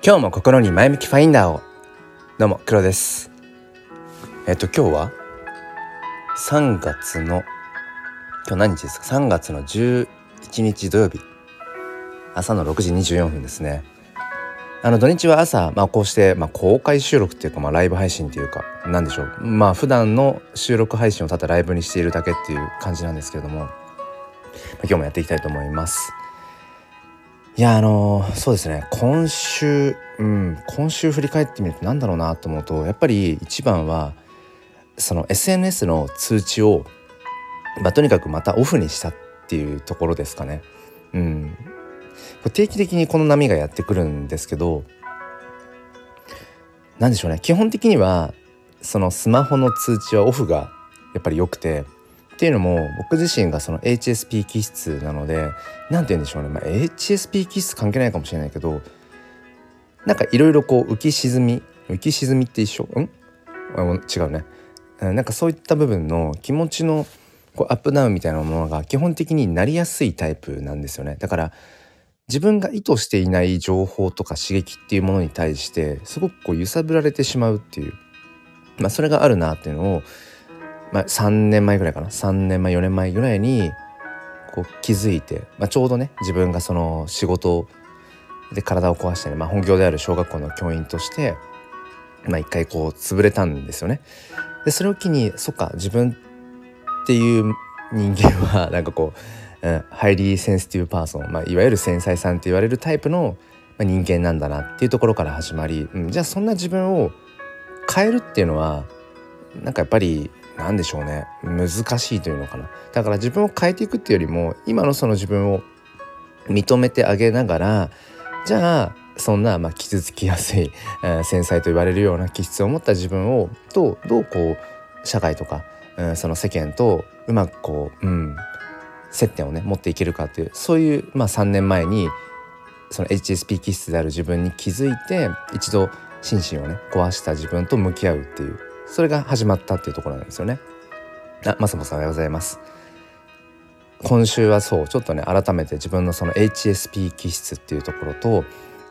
今日も心に前向きファインダーを。どうも黒です。えっと今日は3月の今日何日ですか？3月の11日土曜日。朝の6時24分ですね。あの土日は朝、まあ、こうして、まあ、公開収録っていうか、まあ、ライブ配信っていうか何でしょう。まあ普段の収録配信をただライブにしているだけっていう感じなんですけれども、まあ、今日もやっていきたいと思います。いやあの、そうですね。今週うん今週振り返ってみると何だろうなと思うとやっぱり一番はその SNS の通知を、まあ、とにかくまたオフにしたっていうところですかね。うん、定期的にこの波がやってくるんですけど何でしょうね。基本的にはそのスマホの通知はオフがやっぱり良くてっていうのも僕自身がその HSP 気質なので何て言うんでしょうね、まあ、HSP 気質関係ないかもしれないけどなんかいろいろこう浮き沈み浮き沈みって一緒？ん？違うね。なんかそういった部分の気持ちのこうアップダウンみたいなものが基本的になりやすいタイプなんですよね。だから自分が意図していない情報とか刺激っていうものに対してすごくこう揺さぶられてしまうっていう、まあ、それがあるなっていうのを、まあ、3年前ぐらいかな3年前4年前ぐらいにこう気づいて、まあ、ちょうどね自分がその仕事で体を壊してね、まあ、本業である小学校の教員としてまあ一回こう潰れたんですよね。でそれを機にそっか自分っていう人間は なんかこう、うん、 Highly Sensitive Person、まあ、いわゆる繊細さんって言われるタイプの人間なんだなっていうところから始まり、うん、じゃあそんな自分を変えるっていうのはなんかやっぱり何でしょうね。難しいというのかな。だから自分を変えていくっていうよりも今のその自分を認めてあげながらじゃあそんなまあ傷つきやすい、繊細と言われるような気質を持った自分をどうどうこう社会とか、うん、その世間とうまくこう、うん、接点をね持っていけるかっていうそういう、まあ、3年前にその HSP 気質である自分に気づいて一度心身をね壊した自分と向き合うっていうそれが始まったっていうところなんですよね。あ、まさもさんおはようございます。今週はそうちょっとね改めて自分のその HSP 気質っていうところと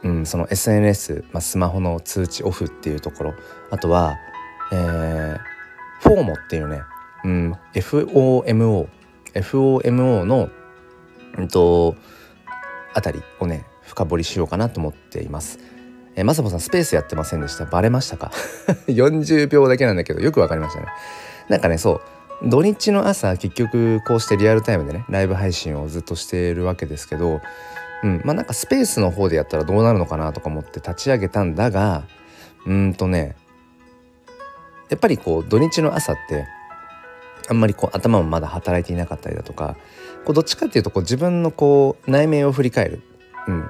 うん、その SNS、まあ、スマホの通知オフっていうところあとは、えー、フォーモっていうね、うん、FOMO FOMO の、うんと、あたりをね深掘りしようかなと思っています。えー、まさもさんスペースやってませんでしたバレましたか ?40 秒だけなんだけどよくわかりましたね。なんかねそう土日の朝結局こうしてリアルタイムでねライブ配信をずっとしているわけですけどうんまあなんかスペースの方でやったらどうなるのかなとか思って立ち上げたんだがうんとねやっぱりこう土日の朝ってあんまりこう頭もまだ働いていなかったりだとかこうどっちかっていうとこう自分のこう内面を振り返る、うん、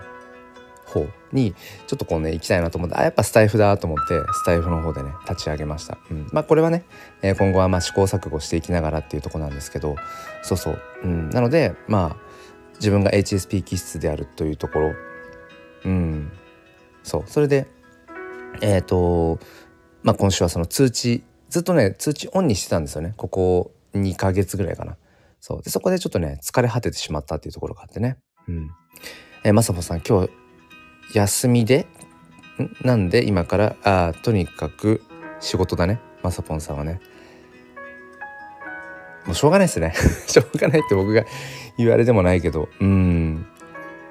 方にちょっとこうね行きたいなと思ってあやっぱスタイフだと思ってスタイフの方でね立ち上げました、うん、まあこれはね、えー、今後はま試行錯誤していきながらっていうとこなんですけどそうそう、うん、なのでまあ自分が HSP 気質であるというところ。うん。そう。それでえっ、ー、とまあ今週はその通知ずっとね通知オンにしてたんですよね。ここ2ヶ月ぐらいかな。そう。でそこでちょっとね疲れ果ててしまったっていうところがあってね。うん。えー、まさぽさん今日休みで？なんで？今から？あとにかく仕事だね。まさぽんさんはね。もうしょうがないですね。しょうがないって僕が言われてもないけど。うん。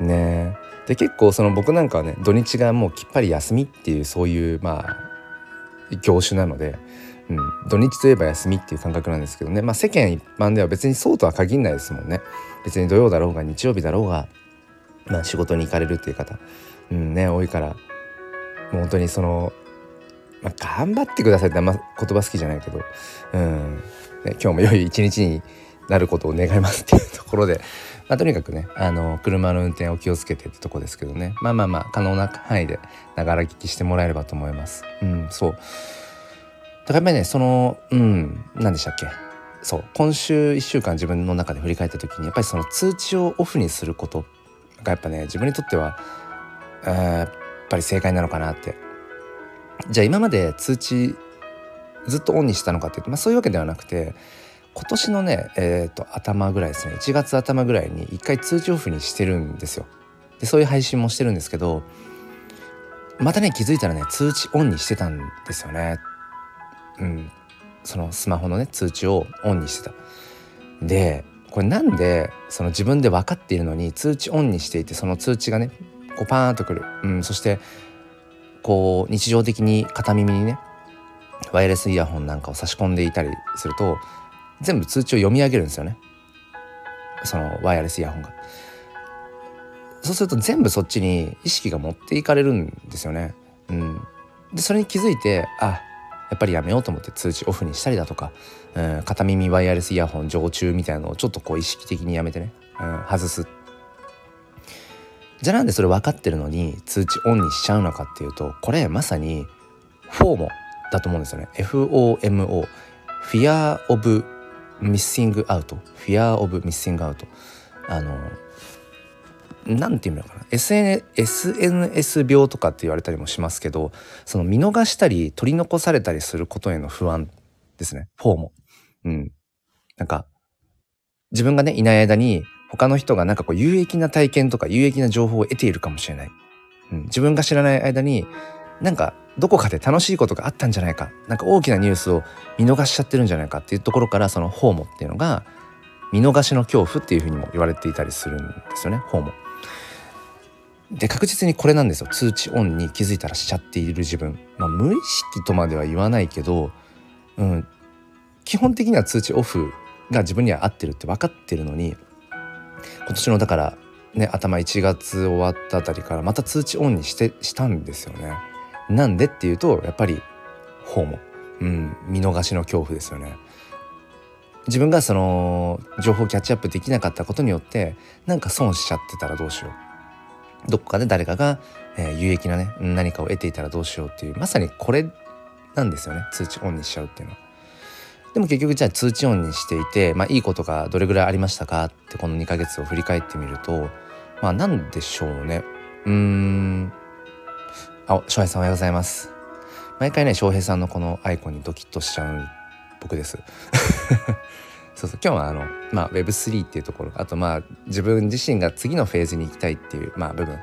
ね。で結構その僕なんかはね土日がもうきっぱり休みっていうそういうまあ業種なので、うん、土日といえば休みっていう感覚なんですけどね。まあ世間一般では別にそうとは限らないですもんね。別に土曜だろうが日曜日だろうが、まあ、仕事に行かれるっていう方、うんね、多いから。もう本当にその、まあ、頑張ってくださいってあんま言葉好きじゃないけど、うん。ね、今日も良い一日になることを願いますっていうところで、まあ、とにかくねあの車の運転を気をつけてってとこですけどね。まあまあまあ可能な範囲でながら聞きしてもらえればと思います。うん、そう。だからやっぱりねそのうん何でしたっけ。そう。今週1週間自分の中で振り返った時にやっぱりその通知をオフにすることがやっぱね自分にとってはやっぱり正解なのかなって。じゃあ今まで通知ずっとオンにしたのかっていうと、まあ、そういうわけではなくて今年のね、えーと、頭ぐらいですね。1月頭ぐらいに一回通知オフにしてるんですよ。でそういう配信もしてるんですけどまたね気づいたらね通知オンにしてたんですよね。うん。そのスマホのね通知をオンにしてた。でこれなんでその自分で分かっているのに通知オンにしていてその通知がねこうパーンとくる、うん、そしてこう日常的に片耳にねワイヤレスイヤホンなんかを差し込んでいたりすると全部通知を読み上げるんですよねそのワイヤレスイヤホンが。そうすると全部そっちに意識が持っていかれるんですよね。うん、でそれに気づいてあやっぱりやめようと思って通知オフにしたりだとか、うん、片耳ワイヤレスイヤホン常駐みたいなのをちょっとこう意識的にやめてね、うん、外す。じゃあなんでそれ分かってるのに通知オンにしちゃうのかっていうとこれまさにフォーモだと思うんですよね。FOMO Fear of Missing Out Fear of Missing Out あのなんていうのかな SN SNS 病とかって言われたりもしますけどその見逃したり取り残されたりすることへの不安ですねフォーも。うん。なんか自分がねいない間に他の人がなんかこう有益な体験とか有益な情報を得ているかもしれない。うん、自分が知らない間になんかどこかで楽しいことがあったんじゃないか。なんか大きなニュースを見逃しちゃってるんじゃないかっていうところからそのホーモっていうのが見逃しの恐怖っていうふうにも言われていたりするんですよね。ホーモ。で確実にこれなんですよ。通知オンに気づいたらしちゃっている自分、まあ、無意識とまでは言わないけど、うん、基本的には通知オフが自分には合ってるって分かってるのに今年のだからね頭1月終わったあたりからまた通知オンにしてしたんですよね。なんでっていうとやっぱりホーモ、うん、見逃しの恐怖ですよね。自分がその情報キャッチアップできなかったことによってなんか損しちゃってたらどうしようどこかで誰かが、えー、有益なね何かを得ていたらどうしようっていうまさにこれなんですよね通知オンにしちゃうっていうのは。でも結局じゃあ通知オンにしていて、まあ、いいことがどれぐらいありましたかってこの2ヶ月を振り返ってみるとまあ何でしょうね。うーん。あ翔平さんおはようございます。毎回ね翔平さんのこのアイコンにドキッとしちゃう僕です。そうそう今日はあの、まあ、Web3 っていうところあとまあ自分自身が次のフェーズに行きたいっていう、まあ、部分。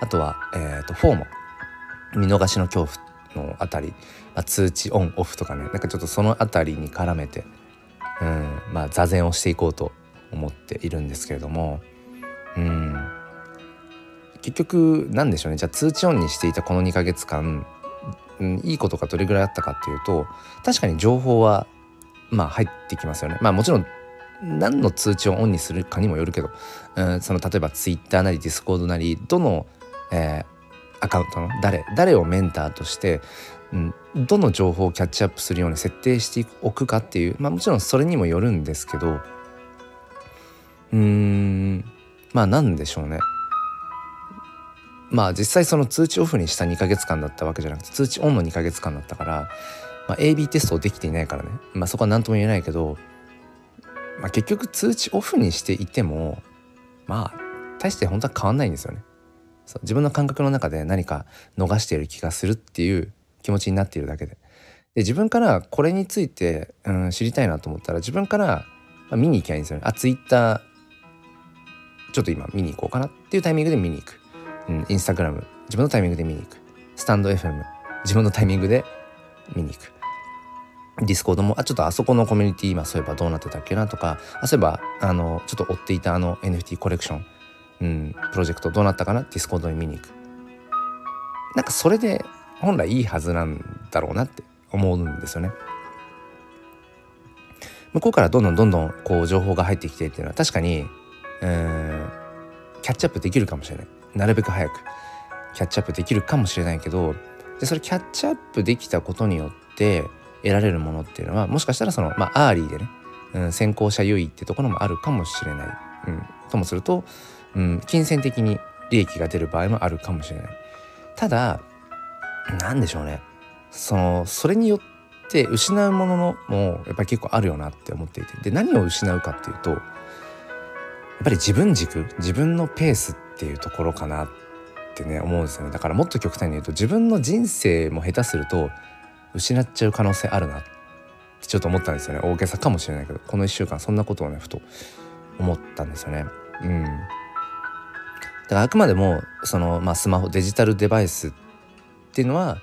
あとは、えーと、フォーも見逃しの恐怖のあたり、まあ、通知オンオフとかねなんかちょっとそのあたりに絡めて、うんまあ、座禅をしていこうと思っているんですけれども、うん、結局なんでしょうねじゃあ通知オンにしていたこの2ヶ月間、うん、いいことがどれぐらいあったかっていうと確かに情報はまあ入ってきますよね。まあもちろん何の通知をオンにするかにもよるけど、うん、その例えば Twitter なり Discord なりどの、えー、アカウントの？誰？誰をメンターとして、うん、どの情報をキャッチアップするように設定しておくかっていうまあもちろんそれにもよるんですけどうーんまあなんでしょうね。まあ実際その通知オフにした2ヶ月間だったわけじゃなくて通知オンの2ヶ月間だったからまあ、AB テストできていないからね、まあ、そこは何とも言えないけど、まあ、結局通知オフにしていてもまあ大して本当は変わんないんですよね。そう自分の感覚の中で何か逃している気がするっていう気持ちになっているだけで。で自分からこれについて、うん、知りたいなと思ったら自分から、見に行きゃいいんですよね。あツイッターちょっと今見に行こうかなっていうタイミングで見に行く。うん、インスタグラム自分のタイミングで見に行く。スタンド FM 自分のタイミングで見に行く。ディスコードもあちょっとあそこのコミュニティ今そういえばどうなってたっけなとかあそういえばあのちょっと追っていたあの NFT コレクション、うん、プロジェクトどうなったかな？ディスコードに見に行く。なんかそれで本来いいはずなんだろうなって思うんですよね。向こうからどんどんどんどんこう情報が入ってきてっていうのは確かにうんキャッチアップできるかもしれない。なるべく早く。キャッチアップできるかもしれないけどでそれキャッチアップできたことによって得られるものっていうのはもしかしたらそのまあ early でね、うん、先行者優位ってところもあるかもしれない、うん、ともすると、うん、金銭的に利益が出る場合もあるかもしれない。ただ何でしょうね。そのそれによって失うもののもやっぱり結構あるよなって思っていて。で何を失うかっていうとやっぱり自分軸自分のペースっていうところかなってね思うんですよね。だからもっと極端に言うと自分の人生も下手すると失っちゃう可能性あるなってちょっと思ったんですよね。大げさかもしれないけどこの1週間そんなことをねふと思ったんですよね。うん。だからあくまでもその、まあ、スマホデジタルデバイスっていうのは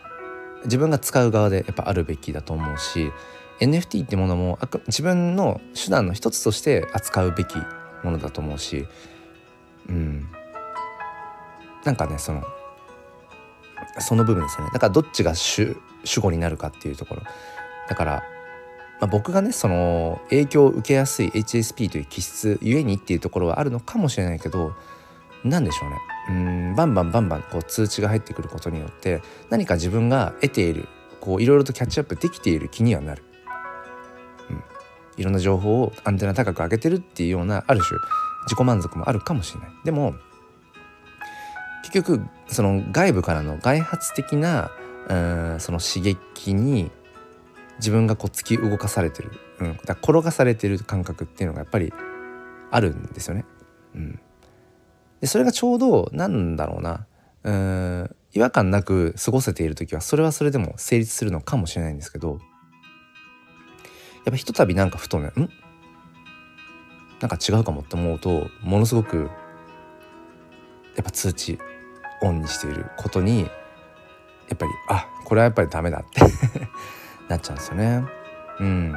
自分が使う側でやっぱあるべきだと思うし NFT ってものも自分の手段の一つとして扱うべきものだと思うしうん。なんかねそのその部分ですよね。だからどっちが主主語になるかっていうところ。だから、まあ、僕がねその影響を受けやすい HSP という気質ゆえにっていうところはあるのかもしれないけど何でしょうね。うんバンバンバンバンこう通知が入ってくることによって何か自分が得ているこういろいろとキャッチアップできている気にはなる、うん、いろんな情報をアンテナ高く上げてるっていうようなある種自己満足もあるかもしれない。でも結局その外部からの外発的なうんその刺激に自分がこう突き動かされてる、うん、だ転がされてる感覚っていうのがやっぱりあるんですよね。うん、でそれがちょうどなんだろうな。うーん違和感なく過ごせている時はそれはそれでも成立するのかもしれないんですけどやっぱひとたびなんかふとねん？なんか違うかもって思うとものすごくやっぱ通知オンにしていることにやっぱりあこれはやっぱりダメだって なっちゃうんですよね。うん、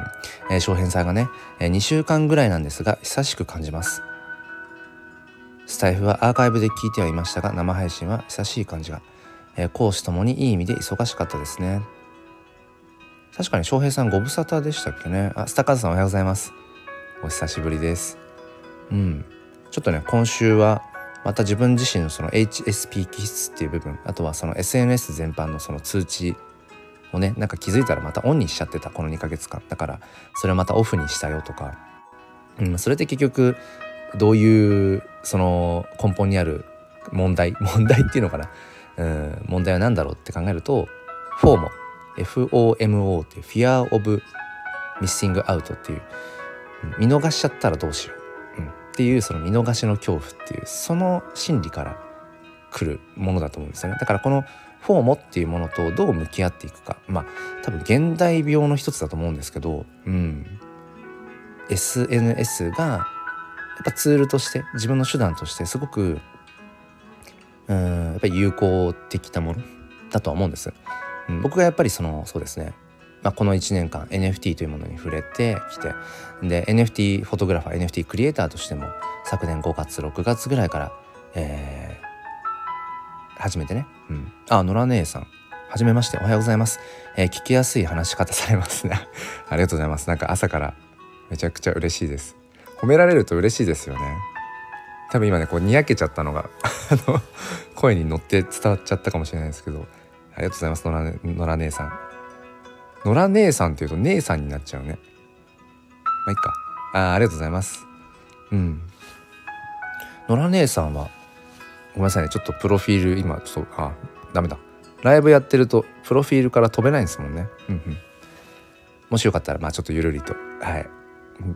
えー、小編さんがね、えー、2週間ぐらいなんですが久しく感じます。スタイフはアーカイブで聞いてはいましたが生配信は久しい感じが、えー、講師ともにいい意味で忙しかったですね。確かに翔平さんご無沙汰でしたっけね。あスタカズさんおはようございます。お久しぶりです。うん。ちょっとね今週はまた自分自身のその HSP 気質っていう部分あとはその SNS 全般のその通知をねなんか気づいたらまたオンにしちゃってたこの2ヶ月間。だからそれをまたオフにしたよとか、うん、それって結局どういうその根本にある問題 問題っていうのかな、うん、問題は何だろうって考えると FOMO FOMO っていう Fear of Missing Out っていう見逃しちゃったらどうしよう。うんっていうその見逃しの恐怖っていうその心理から来るものだと思うんですよね。だからこのフォーモっていうものとどう向き合っていくか。まあ多分現代病の一つだと思うんですけど、うん、SNS がっぱツールとして自分の手段としてすごくうんやっぱり有効的なものだとは思うんです。うん、僕がやっぱりそのそうですね。まあ、この1年間 NFT というものに触れてきてで NFT フォトグラファー NFT クリエイターとしても昨年5月6月ぐらいから、えー、初めてね、うん、あ野良姉さんはじめましておはようございます、えー、聞きやすい話し方されますね。ありがとうございます。なんか朝からめちゃくちゃ嬉しいです。褒められると嬉しいですよね。多分今ねこうにやけちゃったのが 声に乗って伝わっちゃったかもしれないですけど。ありがとうございます野良姉さん。野良姉さんっていうと姉さんになっちゃうね。まあいいか。あありがとうございます。うん。野良姉さんはごめんなさいねちょっとプロフィール今ちょっとあダメだ。ライブやってるとプロフィールから飛べないんですもんね。うんうん。もしよかったらまあちょっとゆるりと。はい。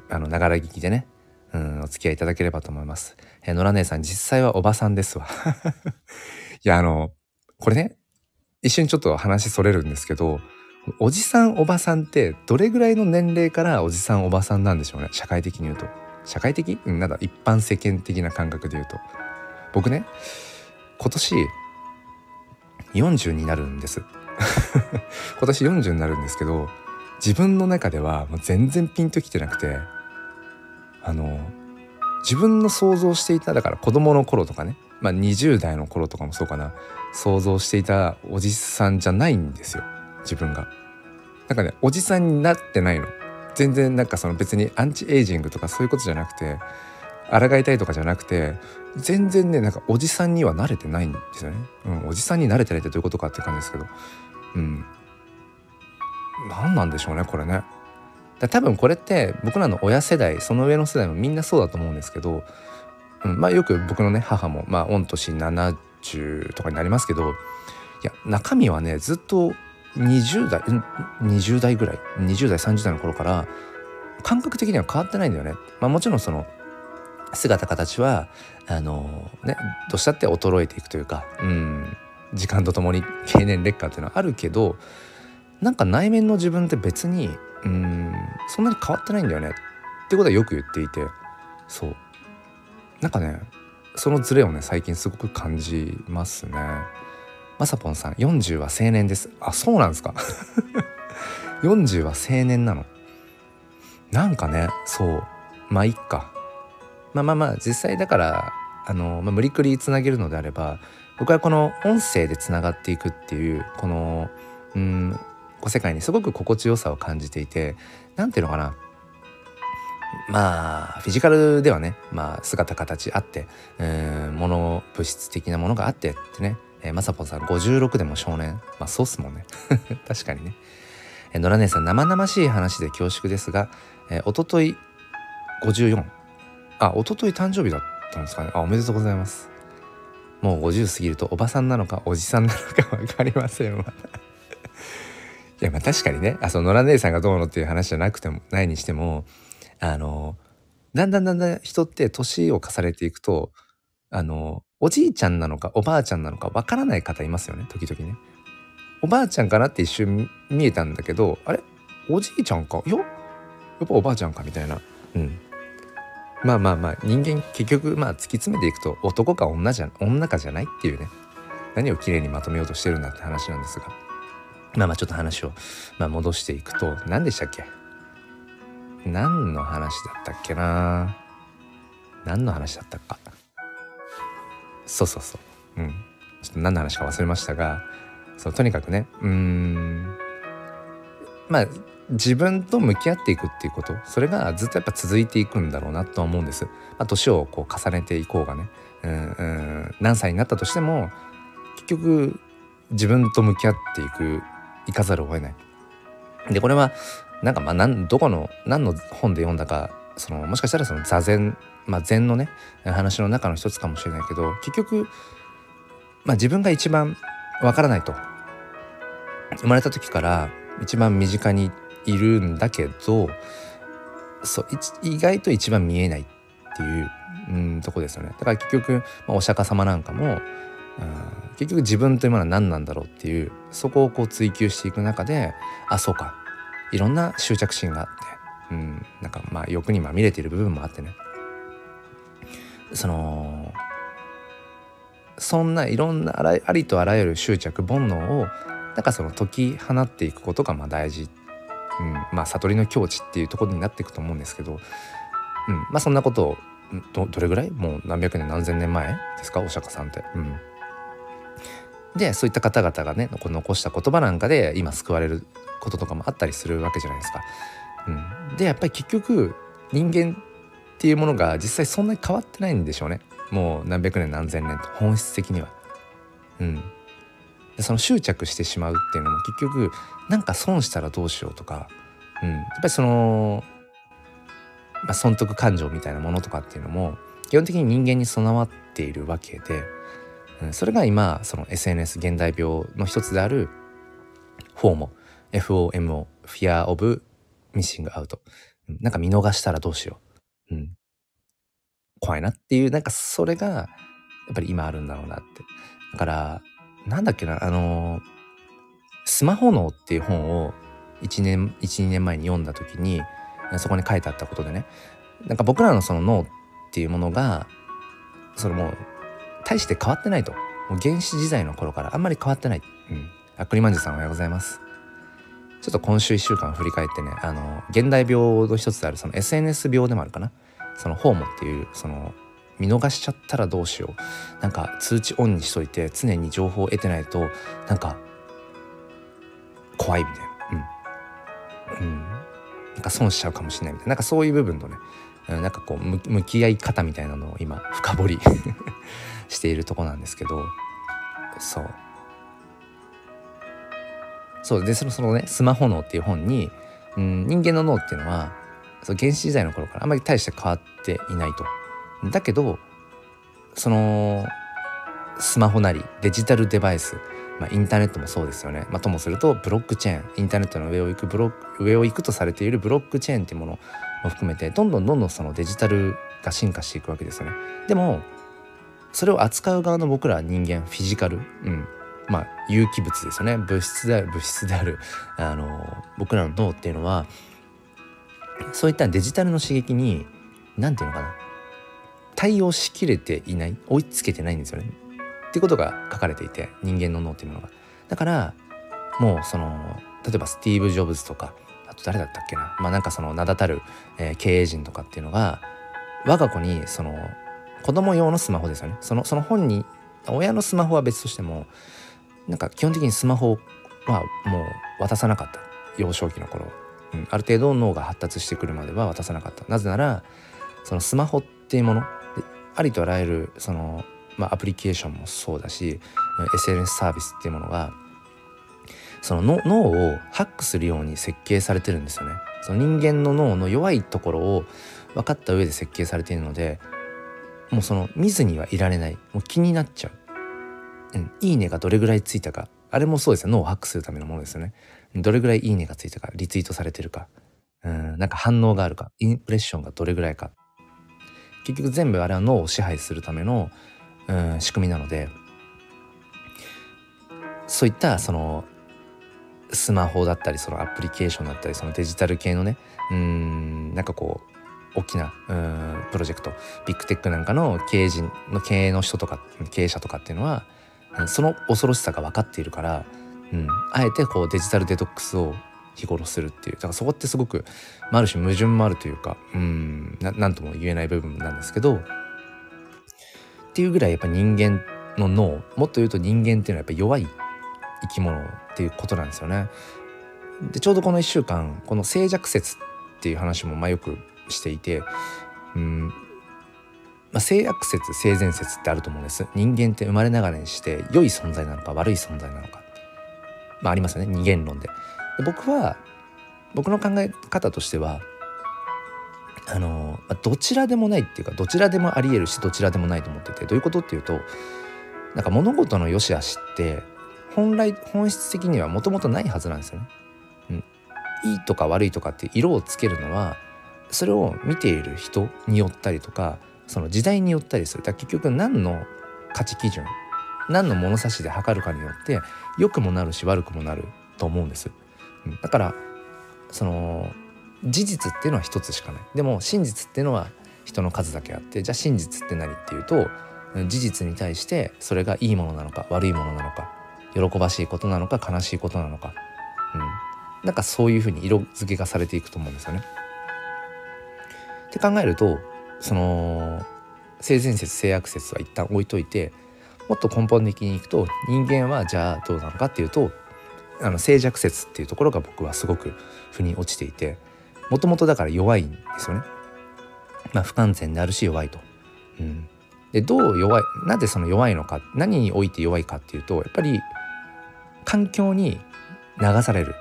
あのながら聞きでね。うんお付き合いいただければと思います。野良姉さん実際はおばさんですわ。いやあのこれね一瞬ちょっと話それるんですけどおじさんおばさんってどれぐらいの年齢からおじさんおばさんなんでしょうね？社会的に言うと。社会的？うんなんだ一般世間的な感覚で言うと。僕ね今年40になるんです。今年40になるんですけど自分の中ではもう全然ピンときてなくてあの自分の想像していただから子供の頃とかね。まあ20代の頃とかもそうかな。想像していたおじさんじゃないんですよ。自分が。なんかねおじさんになってないの。全然なんかその別にアンチエイジングとかそういうことじゃなくて抗いたいとかじゃなくて全然ねなんかおじさんには慣れてないんですよね、うん、おじさんに慣れてないってどういうことかって感じですけど。うん。何なんでしょうねこれね。多分これって僕らの親世代その上の世代もみんなそうだと思うんですけど、うん、まあよく僕のね母もまあ御年70とかになりますけどいや中身はねずっと20代20代ぐらい20代30代の頃から感覚的には変わってないんだよね。まあ、もちろんその姿形はあのねどうしたって衰えていくというか、うん、時間とともに経年劣化っていうのはあるけどなんか内面の自分って別にうん。そんなに変わってないんだよね。ってことはよく言っていて。そう。なんかねそのズレをね最近すごく感じますね。まさぽんさん40は青年です。あそうなんですか。40は青年なの。なんかねそう。まあいっか。まあまあまあ実際だからあの、まあ、無理くりつなげるのであれば僕はこの音声でつながっていくっていうこのうん世界にすごく心地よさを感じていて何ていうのかな。まあフィジカルではね、まあ、姿形あってうん物物質的なものがあってってね、えー、まさぽんさん56でも少年。まあそうっすもんね。確かにね、え、野良姉さん生々しい話で恐縮ですが、えー、おととい54あおととい誕生日だったんですかね。あおめでとうございます。もう50過ぎるとおばさんなのかおじさんなのか分かりませんわいやまあ確かにね。あその野良姉さんがどうのっていう話じゃなくてもないにしてもあのだんだんだんだん人って年を重ねていくとあのおじいちゃんなのかおばあちゃんなのかわからない方いますよね。時々ね。おばあちゃんかなって一瞬見えたんだけどあれ？おじいちゃんか？いややっぱおばあちゃんかみたいな。うん。まあまあまあ人間結局まあ突き詰めていくと男か女じゃ女かじゃないっていうね。何をきれいにまとめようとしてるんだって話なんですが。まあまあちょっと話を、まあ、戻していくと何でしたっけ？何の話だったっけな？何の話だったか？そうそうそう。うん。ちょっと何の話か忘れましたがそうとにかくねうん。まあ自分と向き合っていくっていうこと？それがずっとやっぱ続いていくんだろうなとは思うんです。まあ、年をこう重ねていこうがね。うんうん。何歳になったとしても結局自分と向き合っていくいかざるを得ない。でこれはなんかまあなんどこの何の本で読んだかそのもしかしたらその座禅まあ禅のね話の中の一つかもしれないけど結局まあ自分が一番わからないと生まれた時から一番身近にいるんだけどそう意外と一番見えないっていう、うん、とこですよねだから結局、まあ、お釈迦様なんかも、うん、結局自分というものは何なんだろうっていうそこをこう追求していく中であそうか。いろんな執着心があって、うん、なんかまあ欲にまみれている部分もあってね。そのそんないろんなありとあらゆる執着煩悩をなんかその解き放っていくことがまあ大事。うん、まあ悟りの境地っていうところになっていくと思うんですけど、うん、まあそんなことをどどれぐらい？もう何百年何千年前ですか？お釈迦さんって。うん、でそういった方々がね残した言葉なんかで今救われることとかもあったりするわけじゃないですか。うん、でやっぱり結局人間っていうものが実際そんなに変わってないんでしょうね。もう何百年何千年と本質的には。うん、でその執着してしまうっていうのも結局なんか損したらどうしようとか、うん、やっぱりその、まあ、損得感情みたいなものとかっていうのも基本的に人間に備わっているわけで、それが今その SNS 現代病の一つである FOMO FOMO Fear of Missing Out なんか見逃したらどうしよう、うん、怖いなっていうなんかそれがやっぱり今あるんだろうなって。だからなんだっけな、あのー、スマホ脳っていう本を1年、1、2年前に読んだ時に、そこに書いてあったことでね、なんか僕らのその脳っていうものが、それもう、大して変わってないと。もう原始時代の頃からあんまり変わってない。うん。あくりまんじゅうさんおはようございます。ちょっと今週1週間振り返ってね、あの、現代病の一つであるその SNS 病でもあるかな。そのホーモっていう、その、見逃しちゃったらどうしようなんか通知オンにしといて常に情報を得てないとなんか怖いみたいなうん、うん、なんか損しちゃうかもしれないみたいななんかそういう部分とねなんかこう向き合い方みたいなのを今深掘りしているとこなんですけどそうそうでそのそのねスマホ脳っていう本に、うん、人間の脳っていうのはそう原始時代の頃からあんまり大して変わっていないと。だけどそのスマホなりデジタルデバイス、まあ、インターネットもそうですよね、まあ、ともするとブロックチェーンインターネットの上を行くブロック上を行くとされているブロックチェーンっていうものも含めてどんどんどんどんそのデジタルが進化していくわけですよね。でもそれを扱う側の僕ら人間フィジカル、うん、まあ有機物ですよね物質である物質であるあの僕らの脳っていうのはそういったデジタルの刺激に何て言うのかな対応しきれていない追いつけてないんですよね。ってことが書かれていて人間の脳っていうものが。だからもうその例えばスティーブ・ジョブズとかあと誰だったっけなまあなんかその名だたる、えー、経営陣とかっていうのが我が子にその子供用のスマホですよね。そのその本に親のスマホは別としてもなんか基本的にスマホはもう渡さなかった。幼少期の頃、うん、ある程度脳が発達してくるまでは渡さなかった。なぜならそのスマホっていうものありとあらゆるその、まあ、アプリケーションもそうだし SNS サービスっていうものがその脳をハックするように設計されてるんですよね。その人間の脳の弱いところを分かった上で設計されているのでもうその見ずにはいられない。もう気になっちゃう、うん、いいねがどれぐらいついたか。あれもそうですよ。脳をハックするためのものですよね。どれぐらいいいねがついたかリツイートされてるか。うん。なんか反応があるか。インプレッションがどれぐらいか。結局全部あれは脳を支配するためのうん仕組みなので。そういったそのスマホだったりそのアプリケーションだったりそのデジタル系のねうんなんかこう大きなプロジェクトビッグテックなんかの経営陣の経営の人とか経営者とかっていうのはその恐ろしさが分かっているから、うん、あえてこうデジタルデトックスを日頃するっていうだからそこってすごく、あ、ある種矛盾もあるというかうん何とも言えない部分なんですけどっていうぐらいやっぱ人間の脳もっと言うと人間っていうのはやっぱ弱い生き物っていうことなんですよね。でちょうどこの1週間この静寂説っていう話もまあよくしていてうんまあ、性悪説性善説ってあると思うんです。人間って生まれながらにして良い存在なのか悪い存在なのか。まあありますよね。二元論で。で僕は僕の考え方としてはあの、どちらでもないっていうかどちらでもありえるしどちらでもないと思っててどういうことっていうとなんか物事の良し悪しって本来本質的にはもともとないはずなんですよね。うん、いいとか悪いとかって色をつけるのはそれを見ている人によったりとかその時代によったりする。だ結局何の価値基準何の物差しで測るかによって良くもなるし悪くもなると思うんです。だからその事実っていうのは一つしかない。でも真実っていうのは人の数だけあってじゃあ真実って何っていうと事実に対してそれがいいものなのか悪いものなのか喜ばしいことなのか悲しいことなのか、うん、なんかそういうふうに色付けがされていくと思うんですよね。って考えるとその性善説性悪説は一旦置いといてもっと根本的にいくと人間はじゃあどうなのかっていうとあの静寂説っていうところが僕はすごく腑に落ちていてもともとだから弱いんですよね。まあ、不完全であるし弱いと。うん、でどう弱いなぜその弱いのか何において弱いかっていうとやっぱり環境に流される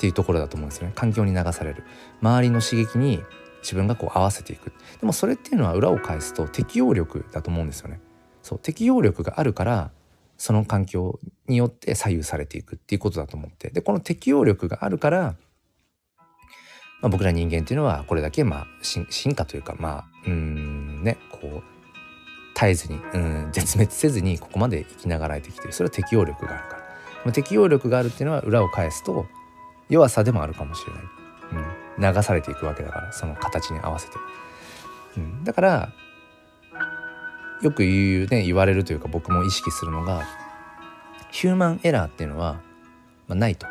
っていうところだと思うんですよね。環境に流される。周りの刺激に自分がこう合わせていく。でもそれっていうのは裏を返すと適応力だと思うんですよね。そう適応力があるからその環境によって左右されていくっていうことだと思って。でこの適応力があるから、まあ、僕ら人間っていうのはこれだけまあ進化というかまあうんねこう絶えずにうん絶滅せずにここまで生きながらえてきてる。それは適応力があるから。適応力があるっていうのは裏を返すと弱さでもあるかもしれない、うん、流されていくわけだからその形に合わせて、うん、だからよく言うね言われるというか僕も意識するのがヒューマンエラーっていうのは、まあ、ないと。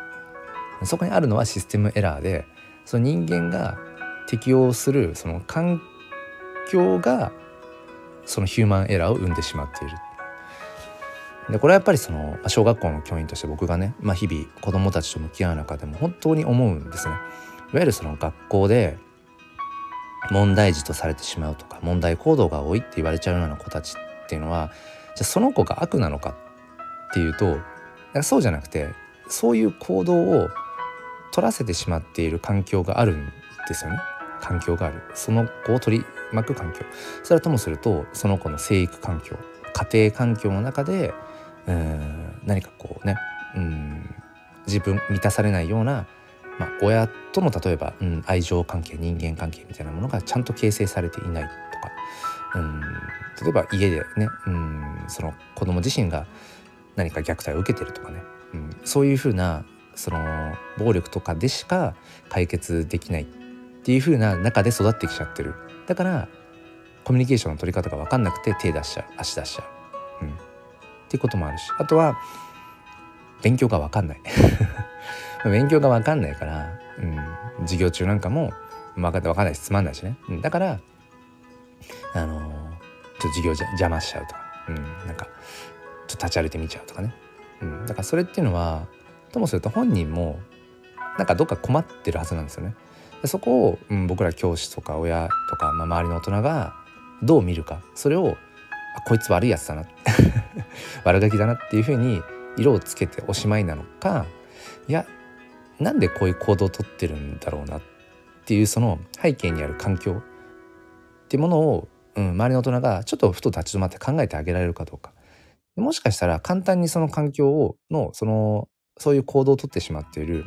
そこにあるのはシステムエラーでその人間が適応するその環境がそのヒューマンエラーを生んでしまっている。でこれはやっぱりその小学校の教員として僕がね、まあ、日々子どもたちと向き合う中でも本当に思うんですね。いわゆるその学校で問題児とされてしまうとか問題行動が多いって言われちゃうような子たちっていうのはじゃあその子が悪なのかっていうとそうじゃなくてそういう行動を取らせてしまっている環境があるんですよね。環境がある。その子を取り巻く環境。それともするとその子の生育環境家庭環境の中でうん何かこうねうん自分満たされないような、まあ、親との例えば、うん、愛情関係人間関係みたいなものがちゃんと形成されていないとかうん例えば家でねうんその子供自身が何か虐待を受けてるとかね、うん、そういうふうなその暴力とかでしか解決できないっていうふうな中で育ってきちゃってる。だからコミュニケーションの取り方が分かんなくて手出しちゃう足出しちゃ。ううん、っていうこともあるしあとは勉強が分かんない。勉強が分かんないから、うん、授業中なんかも分か分かんないしつまんないしね、うん、だからあのー、ちょっと授業じゃ邪魔しちゃうとか、うん、なんかちょっと立ち歩いてみちゃうとかね、うん、だからそれっていうのはともすると本人もなんかどっか困ってるはずなんですよね。でそこを、うん、僕ら教師とか親とか、まあ、周りの大人がどう見るかそれをあこいつ悪いやつだな。悪ガキだなっていうふうに色をつけておしまいなのかいやなんでこういう行動をとってるんだろうなっていうその背景にある環境っていうものを、うん、周りの大人がちょっとふと立ち止まって考えてあげられるかどうかもしかしたら簡単にその環境をのそのそういう行動をとってしまっている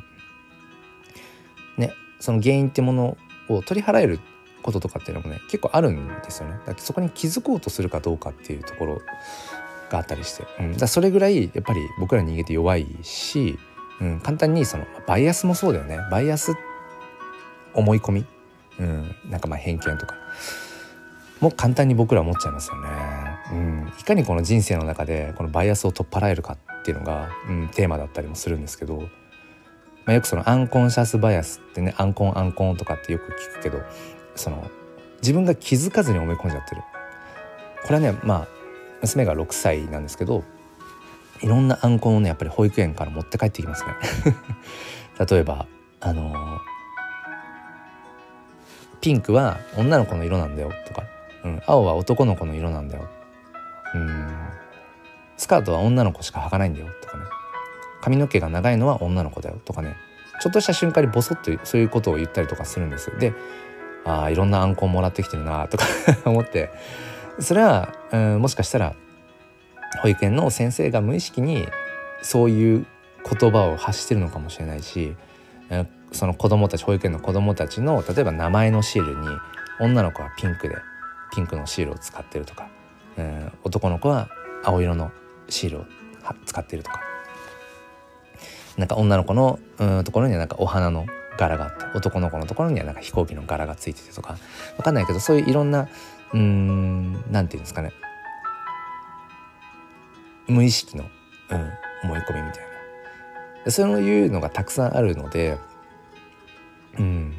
ねその原因ってものを取り払えることとかっていうのもね結構あるんですよね。だそこに気づこうとするかどうかっていうところがあったりして、うん、だそれぐらいやっぱり僕ら人間って弱いし、うん、簡単にそのバイアスもそうだよね。バイアス思い込み、うん、なんかまあ偏見とか。も簡単に僕ら思っちゃいますよね。うん、いかにこの人生の中でこのバイアスを取っ払えるかっていうのが、うん、テーマだったりもするんですけど、まあ、よくそのアンコンシャスバイアスってねアンコンアンコンとかってよく聞くけどその自分が気づかずに思い込んじゃってる。これはねまあ娘が6歳なんですけどいろんなあんこをねやっぱり保育園から持って帰ってきますね。例えばあのー、ピンクは女の子の色なんだよとか、うん、青は男の子の色なんだよ。うん。スカートは女の子しか履かないんだよとかね。髪の毛が長いのは女の子だよとかね。ちょっとした瞬間にボソッとそういうことを言ったりとかするんです。でああいろんなあんこをもらってきてるなとか 思ってそれは、うん、もしかしたら保育園の先生が無意識にそういう言葉を発してるのかもしれないしその子供たち保育園の子供たちの例えば名前のシールに女の子はピンクでピンクのシールを使ってるとか、うん、男の子は青色のシールを使ってるとか。なんか女の子のところにはなんかお花の柄があって男の子のところにはなんか飛行機の柄がついててとか。分かんないけどそういういろんなうーん何て言うんですかね。無意識の、うん、思い込みみたいな。そういうのがたくさんあるのでうん。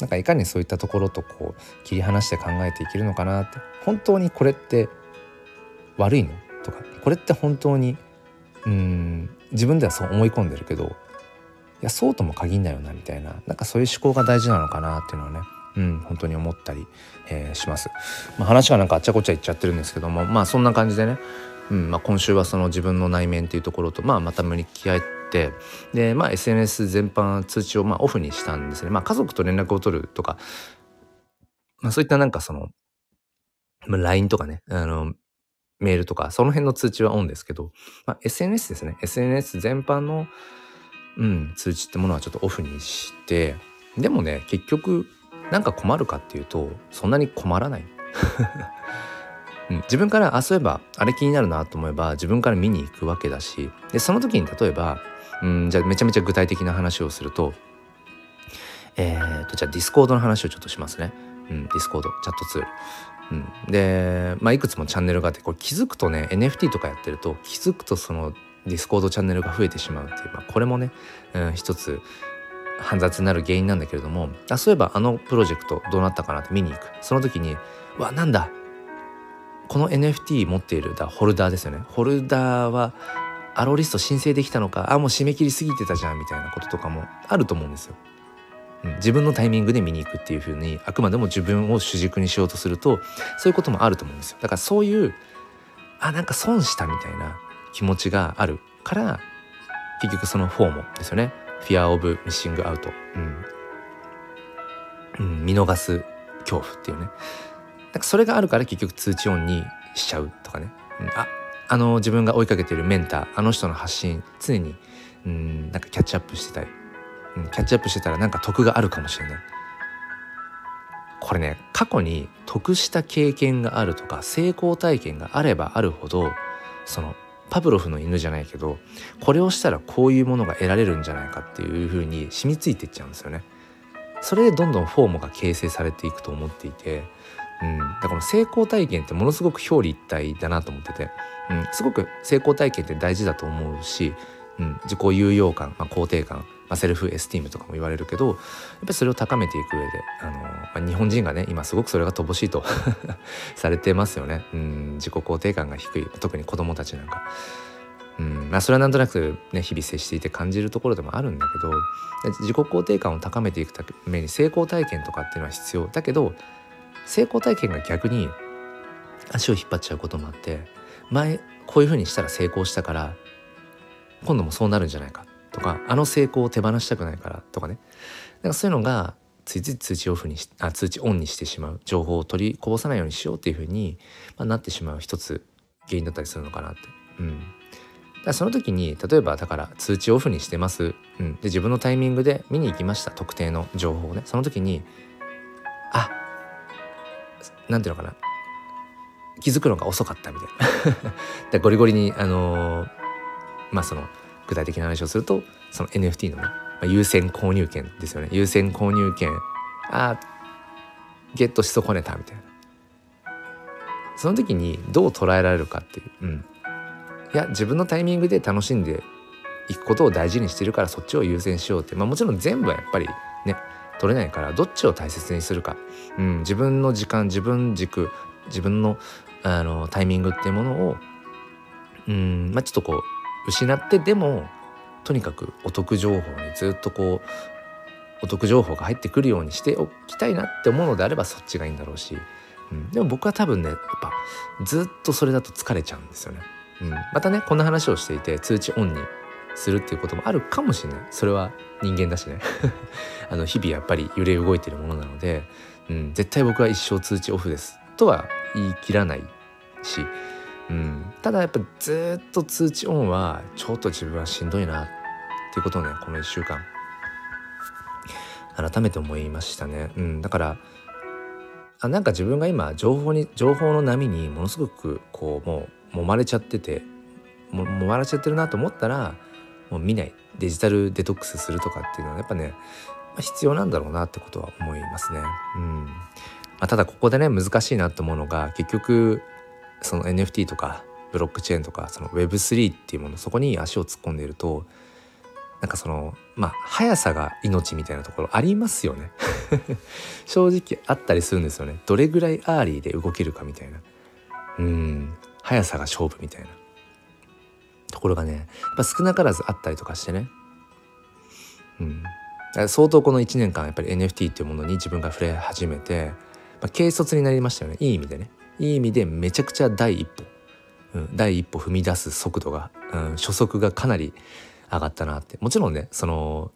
なんかいかにそういったところとこう切り離して考えていけるのかなって。本当にこれって悪いの？とか。これって本当にうん自分ではそう思い込んでるけどいやそうとも限んないよなみたいな。なんかそういう思考が大事なのかなっていうのはね。うん、本当に思ったり、えー、します。まあ、話がなんかあっちゃこっちゃいっちゃってるんですけどもまあそんな感じでね、うんまあ、今週はその自分の内面っていうところと、まあ、また向き合ってで、まあ、SNS 全般通知をまあオフにしたんですね。まあ、家族と連絡を取るとか、まあ、そういったなんかその、まあ、LINE とかねあのメールとかその辺の通知はオンですけど、まあ、SNS ですね SNS 全般の、うん、通知ってものはちょっとオフにしてでもね結局なんか困るかっていうとそんなに困らない、自分からあそういえばあれ気になるなと思えば自分から見に行くわけだし。でその時に例えば、うん、じゃあめちゃめちゃ具体的な話をするとえーとじゃあディスコードの話をちょっとしますね、うん、ディスコードチャットツール。うん、で、まあ、いくつもチャンネルがあってこれ気づくとね NFT とかやってると気づくとそのディスコードチャンネルが増えてしまうっていう、まあ、これもね、うん、一つ煩雑になる原因なんだけれどもあそういえばあのプロジェクトどうなったかなって見に行く。その時にはなんだ。この NFT 持っているだホルダーですよね。ホルダーは allowlist 申請できたのかあもう締め切りすぎてたじゃんみたいなこととかもあると思うんですよ。うん、自分のタイミングで見に行くっていう風にあくまでも自分を主軸にしようとするとそういうこともあると思うんですよ。だからそういうあなんか損したみたいな気持ちがあるから結局そのフォーモですよね。Fear of Missing Out、うん。うん、見逃す恐怖っていうね。なんかそれがあるから結局通知オンにしちゃうとかね、うん、ああの自分が追いかけてるメンターあの人の発信常にうんなんかキャッチアップしてたい、うん、キャッチアップしてたらなんか得があるかもしれない。これね過去に得した経験があるとか成功体験があればあるほどそのパブロフの犬じゃないけどこれをしたらこういうものが得られるんじゃないかっていう風に染みついていっちゃうんですよね。それでどんどんフォームが形成されていくと思っていてうん、だから成功体験ってものすごく表裏一体だなと思ってて、うん、すごく成功体験って大事だと思うし、うん、自己有用感、まあ、肯定感、まあ、セルフエスティームとかも言われるけどやっぱりそれを高めていく上で、あのまあ、日本人がね今すごくそれが乏しいと されてますよね、うん、自己肯定感が低い。特に子供たちなんか。うんまあ、それはなんとなく、ね、日々接していて感じるところでもあるんだけど自己肯定感を高めていくために成功体験とかっていうのは必要だけど成功体験が逆に足を引っ張っちゃうこともあって前こういうふうにしたら成功したから今度もそうなるんじゃないか。とかあの成功を手放したくないからとかね。なんかそういうのがついつい通知オフにしあ通知オンにしてしまう。情報を取りこぼさないようにしようっていうふうに、まあ、なってしまう一つ原因だったりするのかなって。うん。だその時に例えばだから通知オフにしてます、うん、で自分のタイミングで見に行きました。特定の情報をね。その時にあなんていうのかな。気づくのが遅かったみたいな。ゴリゴリにあのー、まあその具体的な話をするとその NFT のね、まあ、優先購入権ですよね。優先購入権。あゲットし損ねたみたいな。その時にどう捉えられるかっていう、うん、いや自分のタイミングで楽しんでいくことを大事にしてるからそっちを優先しようって、まあ、もちろん全部はやっぱりね取れないからどっちを大切にするか、うん、自分の時間自分軸自分のあのタイミングっていうものをうん、まあ、ちょっとこう失ってでもとにかくお得情報にずっとこうお得情報が入ってくるようにしておきたいなって思うのであればそっちがいいんだろうし、うん、でも僕は多分ねやっぱずっとそれだと疲れちゃうんですよね。うん、またねこんな話をしていて通知オンにするっていうこともあるかもしれない。それは人間だしね。あの日々やっぱり揺れ動いてるものなので、うん、絶対僕は一生通知オフですとは言い切らないし、うん、ただやっぱずっと通知オンはちょっと自分はしんどいなっていうことをねこの1週間。改めて思いましたね。うん、だからあなんか自分が今情報に情報の波にものすごくこうもう揉まれちゃってても揉まれちゃってるなと思ったらもう見ない。デジタルデトックスするとかっていうのはやっぱね、まあ、必要なんだろうなってことは思いますね。うん。まあ、ただここでね難しいなと思うのが結局その NFT とかブロックチェーンとかその Web3 っていうものそこに足を突っ込んでいるとなんかそのまあ速さが命みたいなところありますよね。正直あったりするんですよね。どれぐらい early で動けるかみたいな。うん。速さが勝負みたいな。ところがねやっぱ少なからずあったりとかしてね。うん。相当この1年間やっぱり NFT っていうものに自分が触れ始めて、まあ、軽率になりましたよね。いい意味でね。いい意味でめちゃくちゃ第一歩、うん、第一歩踏み出す速度が、うん、初速がかなり上がったなって。もちろんねその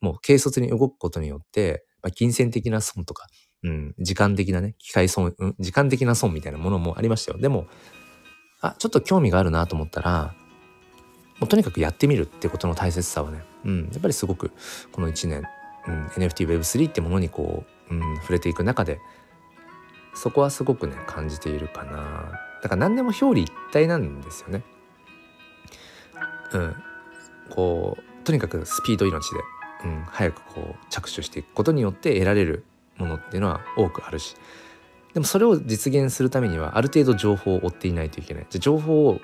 もう軽率に動くことによって、まあ、金銭的な損とか、うん、時間的なね機械損、うん、時間的な損みたいなものもありましたよ。でもあちょっと興味があるなと思ったらもうとにかくやってみるってことの大切さはね、うん、やっぱりすごくこの1年、うん、NFTWeb3 ってものにこう、うん、触れていく中でそこはすごくね感じているかな。だから何でも表裏一体なんですよね。うん、こうとにかくスピード命で、うん、早くこう着手していくことによって得られるものっていうのは多くあるし。でもそれを実現するためにはある程度情報を追っていないといけない。じゃ情報を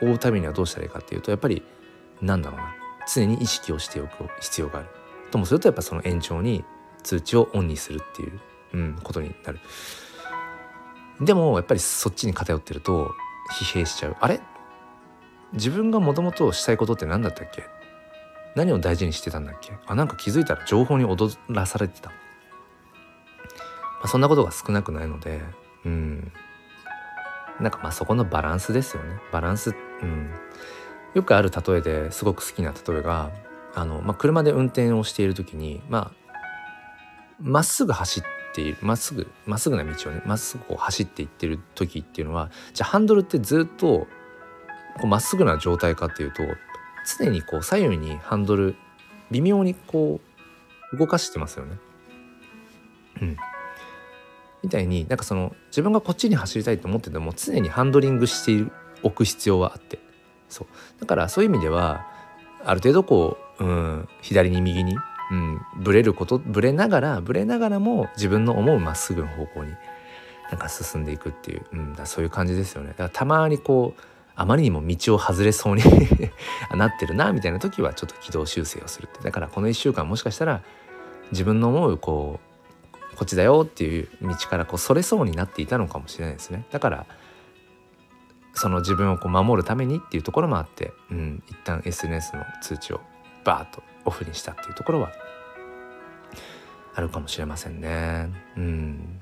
追うためにはどうしたらいいかっていうとやっぱりなんだろうな。常に意識をしておく必要がある。ともするとやっぱその延長に通知をオンにするっていう、うん、ことになる。でもやっぱりそっちに偏ってると疲弊しちゃう。あれ？自分がもともとしたいことって何だったっけ？何を大事にしてたんだっけ？あなんか気づいたら情報に踊らされてた。まあ、そんなことが少なくないのでうん。なんかまあそこのバランスですよね。バランスうん。よくある例えですごく好きな例えがあの、まあ、車で運転をしている時にまあまっすぐ走っているまっすぐまっすぐな道をねまっすぐこう走っていってる時っていうのはじゃあハンドルってずっとまっすぐな状態かっていうと常にこう左右にハンドル微妙にこう動かしてますよね。うん、みたいになんかその自分がこっちに走りたいと思ってても常にハンドリングしておく必要はあって。そう。だからそういう意味ではある程度こう、うん、左に右に、うん、ブレることブレながらブレながらも自分の思うまっすぐの方向になんか進んでいくっていう、うん、だそういう感じですよね。だからたまにこうあまりにも道を外れそうに なってるなみたいな時はちょっと軌道修正をするってだからこの1週間もしかしたら自分の思うこうこっちだよっていう道からこうそれそうになっていたのかもしれないですね。だからその自分をこう守るためにっていうところもあって、うん、一旦 SNS の通知をバーッとオフにしたっていうところはあるかもしれませんね。うん、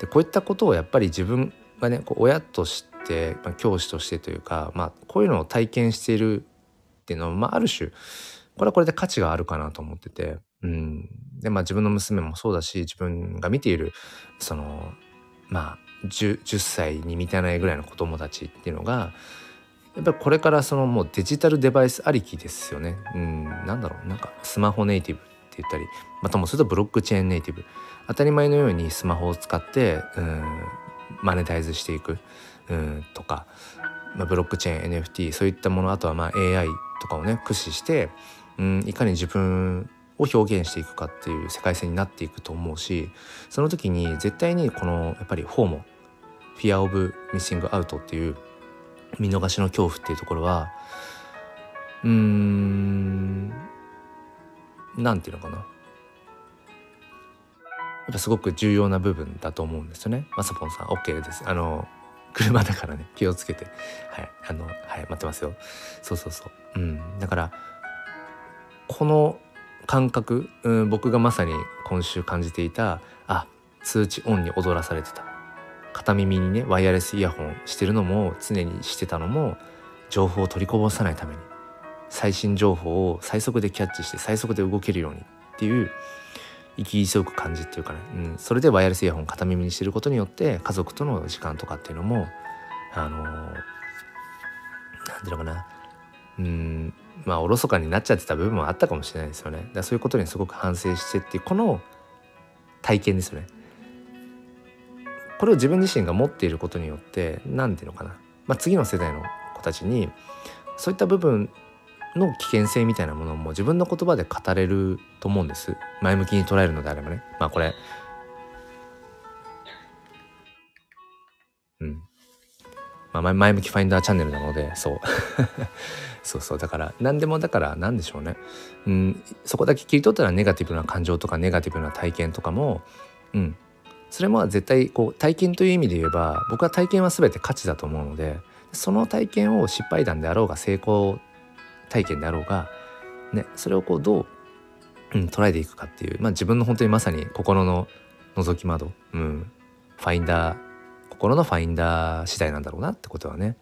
でこういったことをやっぱり自分がねこう親として、まあ、教師としてというか、まあ、こういうのを体験しているっていうのは、まあ、ある種これはこれで価値があるかなと思ってて、うん、でまあ自分の娘もそうだし自分が見ているそのまあ 10, 10歳に満たないぐらいの子供たちっていうのがやっぱりこれからそのもうデジタルデバイスありきですよね。うん、なんだろう。なんかスマホネイティブって言ったりまたもするとブロックチェーンネイティブ。当たり前のようにスマホを使ってうんマネタイズしていく。うんとか、まあ、ブロックチェーン NFT そういったものあとはまあ AI とかをね駆使してうんいかに自分を表現していくかっていう世界線になっていくと思うしその時に絶対にこのやっぱり FOMO, fear of missing out っていう見逃しの恐怖っていうところはうーんなんていうのかなやっぱすごく重要な部分だと思うんですよね。まさぽんさん OK です。あの車だからね気をつけてはいあのはい待ってますよ。そうそうそう。うんだからこの感覚、うん、僕がまさに今週感じていたあ通知オンに踊らされてた片耳にねワイヤレスイヤホンしてるのも常にしてたのも情報を取りこぼさないために最新情報を最速でキャッチして最速で動けるようにっていう生き急ぐ感じっていうかね、うん、それでワイヤレスイヤホン片耳にしてることによって家族との時間とかっていうのもあのー、ていうのかなうんまあおろそかになっちゃってた部分もあったかもしれないですよね。だそういうことにすごく反省してっていうこの体験ですよね。これを自分自身が持っていることによって何て言うのかな、まあ、次の世代の子たちにそういった部分の危険性みたいなものも自分の言葉で語れると思うんです。前向きに捉えるのであればね。まあこれ。うん。まあ前向きファインダーチャンネルなのでそう。そうそう。だから何でもだから何でしょうね。うん。そこだけ切り取ったらネガティブな感情とかネガティブな体験とかもうん。それも絶対こう体験という意味で言えば僕は体験は全て価値だと思うのでその体験を失敗談であろうが成功体験であろうが、ね、それをこうどう、うん、捉えていくかっていう、まあ、自分の本当にまさに心の覗き窓、うん、ファインダー心のファインダー次第なんだろうなってことはね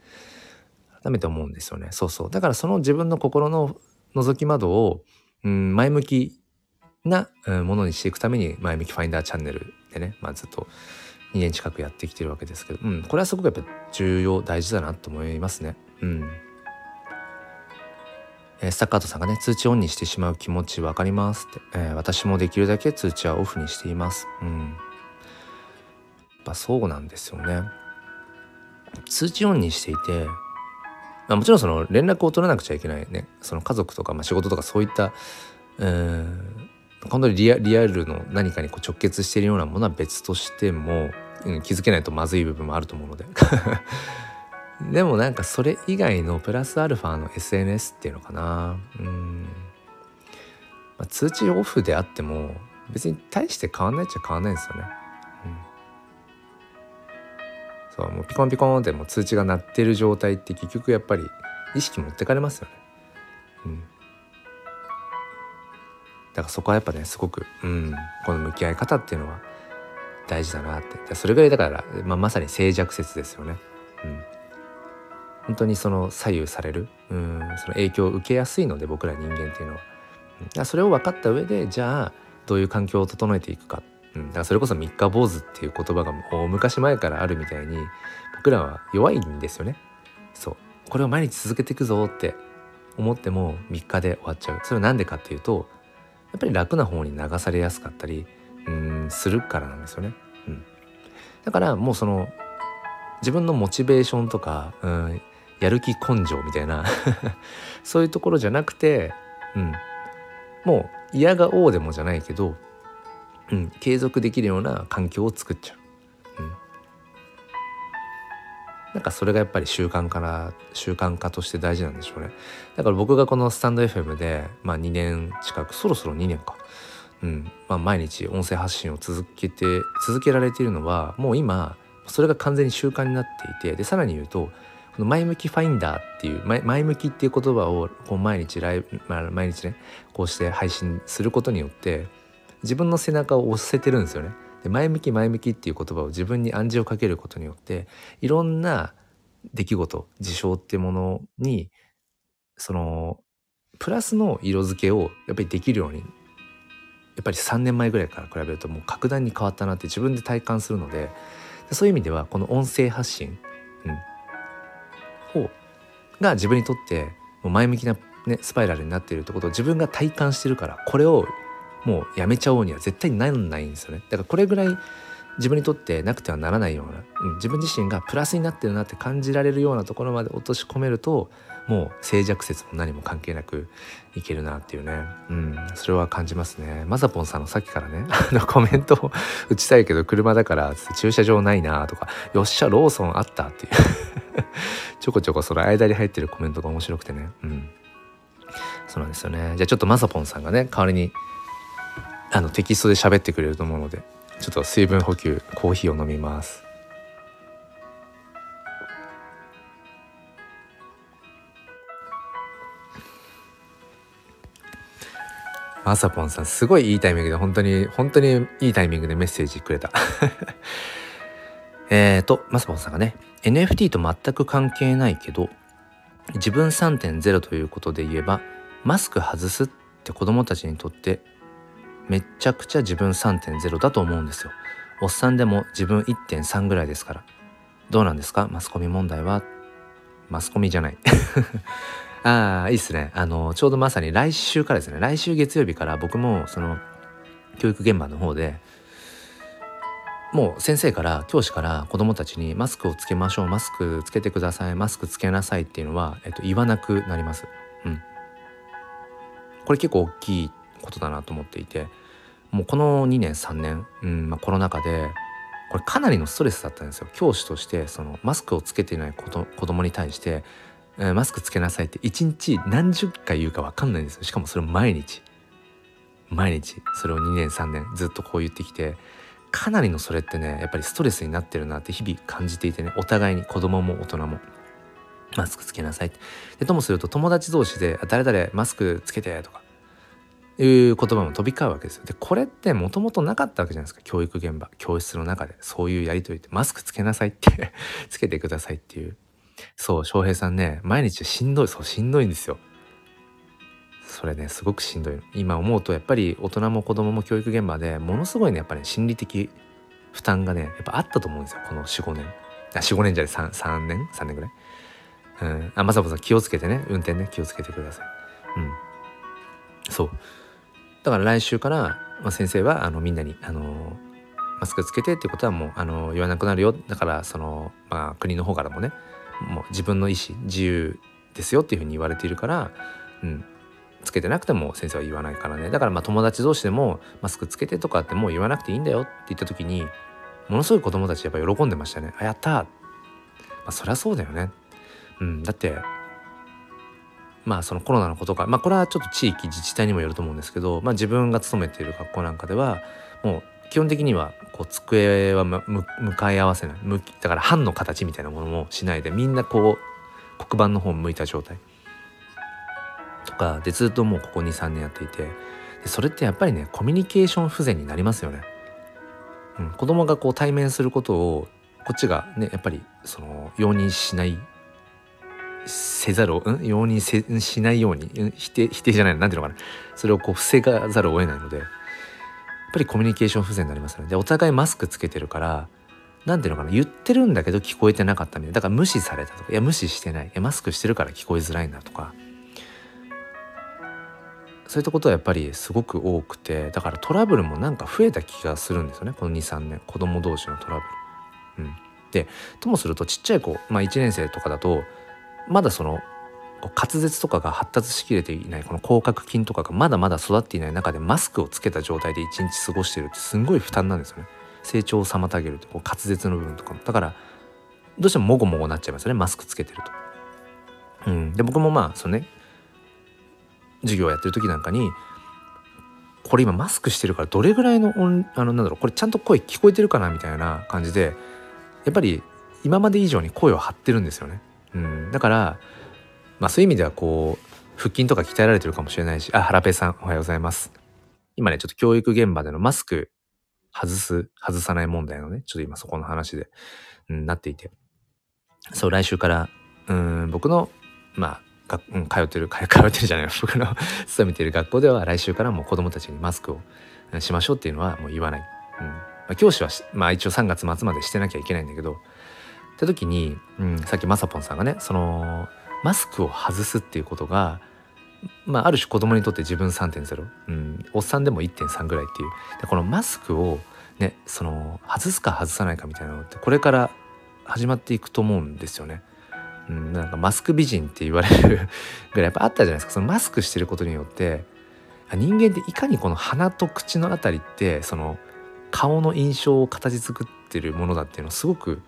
改めて思うんですよね。そうそう。だからその自分の心の覗き窓を、うん、前向きな、ものにしていくために前向きファインダーチャンネルでね、まあ、ずっと2年近くやってきてるわけですけど、うん、これはすごくやっぱ重要大事だなと思いますね。うん。えー、スタッカートさんがね通知オンにしてしまう気持ち分かりますって、えー、私もできるだけ通知はオフにしています。うん。やっぱそうなんですよね。通知オンにしていてまあ、もちろんその連絡を取らなくちゃいけないねその家族とか、まあ、仕事とかそういったうん本当にリアリアルの何かにこう直結しているようなものは別としても、うん、気づけないとまずい部分もあると思うので。でもなんかそれ以外のプラスアルファの SNS っていうのかな。うん、まあ、通知オフであっても別に大して変わんないっちゃ変わんないですよね。そうもうピコンピコンってもう通知が鳴ってる状態って結局やっぱり意識持ってかれますよね。うん、だからそこはやっぱねすごく、うん、この向き合い方っていうのは大事だなって。それぐらいだから、まあ、まさに静寂説ですよね。うん、本当にその左右される、うん、その影響を受けやすいので僕ら人間っていうのは。うん、それを分かった上でじゃあどういう環境を整えていくか。うん、だからそれこそ三日坊主っていう言葉がもう昔前からあるみたいに僕らは弱いんですよね。そう。これを毎日続けていくぞって思っても3日で終わっちゃう。それは何でかっていうとやっぱり楽な方に流されやすかったりうんするからなんですよね。うん、だからもうその自分のモチベーションとか、うん、やる気根性みたいな そういうところじゃなくて、うん、もう嫌が王でもじゃないけどうん、継続できるような環境を作っちゃう。うん、なんかそれがやっぱり習慣化な習慣化として大事なんでしょうね。だから僕がこのスタンド FM で、まあ、2年近くそろそろ2年か、うん。まあ、毎日音声発信を続けて続けられているのはもう今それが完全に習慣になっていてでさらに言うとこの前向きファインダーっていう前向きっていう言葉をこう毎日ライ、まあ、毎日ねこうして配信することによって自分の背中を押せてるんですよね。で前向き前向きっていう言葉を自分に暗示をかけることによっていろんな出来事事象ってものにそのプラスの色付けをやっぱりできるようにやっぱり3年前ぐらいから比べるともう格段に変わったなって自分で体感するのでそういう意味ではこの音声発信、うん、をが自分にとってもう前向きな、ね、スパイラルになっているってことを自分が体感してるからこれをもうやめちゃおうには絶対になんないんですよね。だからこれぐらい自分にとってなくてはならないような、うん、自分自身がプラスになってるなって感じられるようなところまで落とし込めるともう静寂説も何も関係なくいけるなっていうね、うん、それは感じますね。マザポンさんのさっきからね あのコメントを打ちたいけど車だから駐車場ないなとかよっしゃローソンあったっていう。ちょこちょこその間に入ってるコメントが面白くてね。うん。そうなんですよね。じゃあちょっとマザポンさんがね代わりにあのテキストで喋ってくれると思うのでちょっと水分補給コーヒーを飲みます。まさぽんさんすごいいいタイミングで本当に本当にいいタイミングでメッセージくれた。えっとまさぽんさんがね NFT と全く関係ないけど自分3.0ということで言えばマスク外すって子供たちにとってめちゃくちゃ自分3.0だと思うんですよ。おっさんでも自分1.3ぐらいですから。どうなんですか？マスコミ問題は？マスコミじゃない。ああ、いいっすね。あの、ちょうどまさに来週からですね。来週月曜日から僕もその教育現場の方でもう先生から教師から子どもたちにマスクをつけましょうマスクつけてくださいマスクつけなさいっていうのは、えっと、言わなくなります。うん、これ結構大きいことだなと思っていてもうこの2年3年、うんまあ、コロナ禍でこれかなりのストレスだったんですよ。教師としてそのマスクをつけていない子子供に対して、えー、マスクつけなさいって一日何十回言うか分かんないんですよ。しかもそれを毎日。毎日。それを2年3年ずっとこう言ってきてかなりのそれってねやっぱりストレスになってるなって日々感じていてねお互いに子供も大人もマスクつけなさいでともすると友達同士で「誰々マスクつけて」とかいう言葉も飛び交うわけですよ。でこれってもともとなかったわけじゃないですか。教育現場。教室の中で。そういうやり取りって。マスクつけなさいって。つけてくださいっていう。そう翔平さんね毎日しんどい。そうしんどいんですよ。それねすごくしんどい今思うとやっぱり大人も子供も教育現場でものすごいねやっぱり、ね、心理的負担がねやっぱあったと思うんですよ。この45年。あ45年じゃない 3, 3年？3年ぐらい？うん、あまさこさん気をつけてね。運転ね気をつけてください。うん。そう。だから来週から、まあ、先生はあのみんなにあのマスクつけてっていうことはもうあの言わなくなるよ。だからその、まあ、国の方からもねもう自分の意思自由ですよっていうふうに言われているから、うん、つけてなくても先生は言わないからね。だからまあ友達同士でもマスクつけてとかってもう言わなくていいんだよって言った時にものすごい子供たちやっぱ喜んでましたね。あやったまあそりゃそうだよね。うんだってまあそのコロナのことか。まあこれはちょっと地域自治体にもよると思うんですけど、まあ、自分が勤めている学校なんかではもう基本的にはこう机は向かい合わせないだから班の形みたいなものもしないでみんなこう黒板の方向いた状態。とかでずっともうここ23年やっていて。でそれってやっぱりねコミュニケーション不全になりますよね。うん、子供がこう対面することをこっちがねやっぱりその容認しないせざるを、うん、容認せしないようにうん？否定否定じゃないの何ていうのかな。それをこう防がざるを得ないのでやっぱりコミュニケーション不全になりますのでお互いマスクつけてるから何ていうのかな。言ってるんだけど聞こえてなかったみたいな。だから無視されたとかいや無視してない。いやマスクしてるから聞こえづらいんだとか。そういったことはやっぱりすごく多くてだからトラブルもなんか増えた気がするんですよね。この23年。子供同士のトラブル。うん、でともするとちっちゃい子、まあ、1年生とかだとまだその滑舌とかが発達しきれていないこの口角筋とかがまだまだ育っていない中でマスクをつけた状態で一日過ごしてるってすごい負担なんですよね成長を妨げるとこう滑舌の部分とかもだからどうしてももごもごなっちゃいますよねマスクつけてると。うん、で僕もまあそのね授業やってる時なんかにこれ今マスクしてるからどれぐらいの音あのなんだろうこれちゃんと声聞こえてるかなみたいな感じでやっぱり今まで以上に声を張ってるんですよね。うん、だからまあそういう意味ではこう腹筋とか鍛えられてるかもしれないしあ原ペさんおはようございます。今ねちょっと教育現場でのマスク外す外さない問題のねちょっと今そこの話で、うん、なっていてそう来週からうん僕のまあが、うん、通ってる 通ってるじゃない僕の 勤めてる学校では来週からもう子どもたちにマスクをしましょうっていうのはもう言わない。うんまあ、教師はまあ、一応3月末までしてなきゃいけないんだけどって時に、うん、さっきまさぽんさんがねそのマスクを外すっていうことがまあ、ある種子供にとって自分3.0、うん、おっさんでも1.3ぐらいっていうでこのマスクをねその外すか外さないかみたいなのってこれから始まっていくと思うんですよね。うん、なんかマスク美人って言われる ぐらいやっぱあったじゃないですかそのマスクしてることによって人間っていかにこの鼻と口のあたりってその顔の印象を形作ってるものだっていうのをすごく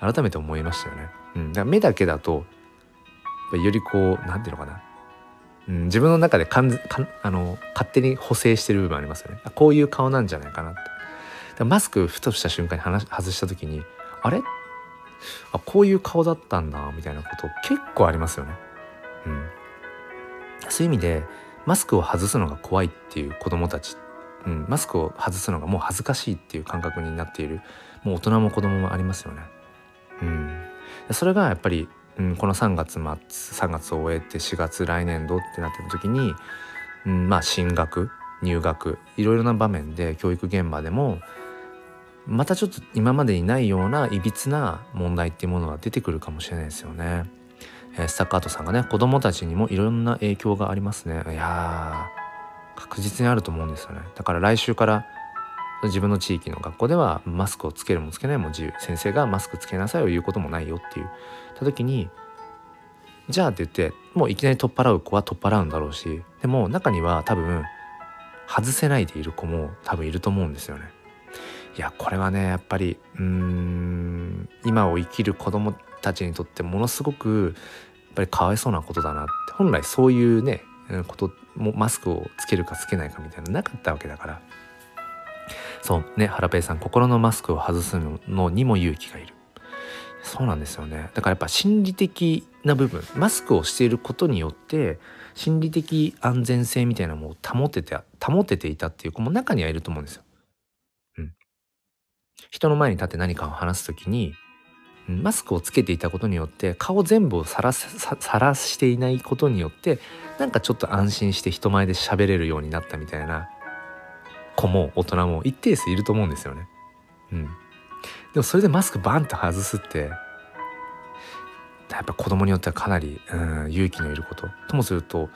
改めて思いましたよね。うん、だ目だけだとよりこう何て言うのかな、うん、自分の中でかんかあの勝手に補正してる部分ありますよね。こういう顔なんじゃないかなって。マスクふとした瞬間に外した時にあれ？あこういう顔だったんだみたいなこと結構ありますよね。うん、そういう意味でマスクを外すのが怖いっていう子どもたち、うん、マスクを外すのがもう恥ずかしいっていう感覚になっているもう大人も子どももありますよね。うん、それがやっぱり、うん、この3月末3月を終えて4月来年度ってなってた時に、うん、まあ進学入学いろいろな場面で教育現場でもまたちょっと今までにないようないびつな問題っていうものが出てくるかもしれないですよね。えー、スタッカートさんがね子供たちにもいろんな影響がありますね。いや確実にあると思うんですよね。だから来週から自分の地域の学校ではマスクをつけるもつけないも自由。先生がマスクつけなさいを言うこともないよっていう。た時にじゃあって言ってもういきなり取っ払う子は取っ払うんだろうしでも中には多分外せないでいる子も多分いると思うんですよね。いやこれはねやっぱりうーん今を生きる子どもたちにとってものすごくやっぱりかわいそうなことだなって。本来そういうねこともマスクをつけるかつけないかみたいななかったわけだから。そうねハラペイさん心のマスクを外すのにも勇気がいる。そうなんですよね。だからやっぱ心理的な部分マスクをしていることによって心理的安全性みたいなものを保てて保てていたっていう子も中にはいると思うんですよ。うん。人の前に立って何かを話す時にマスクをつけていたことによって顔全部をさらさらしていないことによってなんかちょっと安心して人前で喋れるようになったみたいな子も大人も一定数いると思うんですよね。うん、でもそれでマスクバンと外すってやっぱ子供によってはかなり、うん、勇気のいることともすると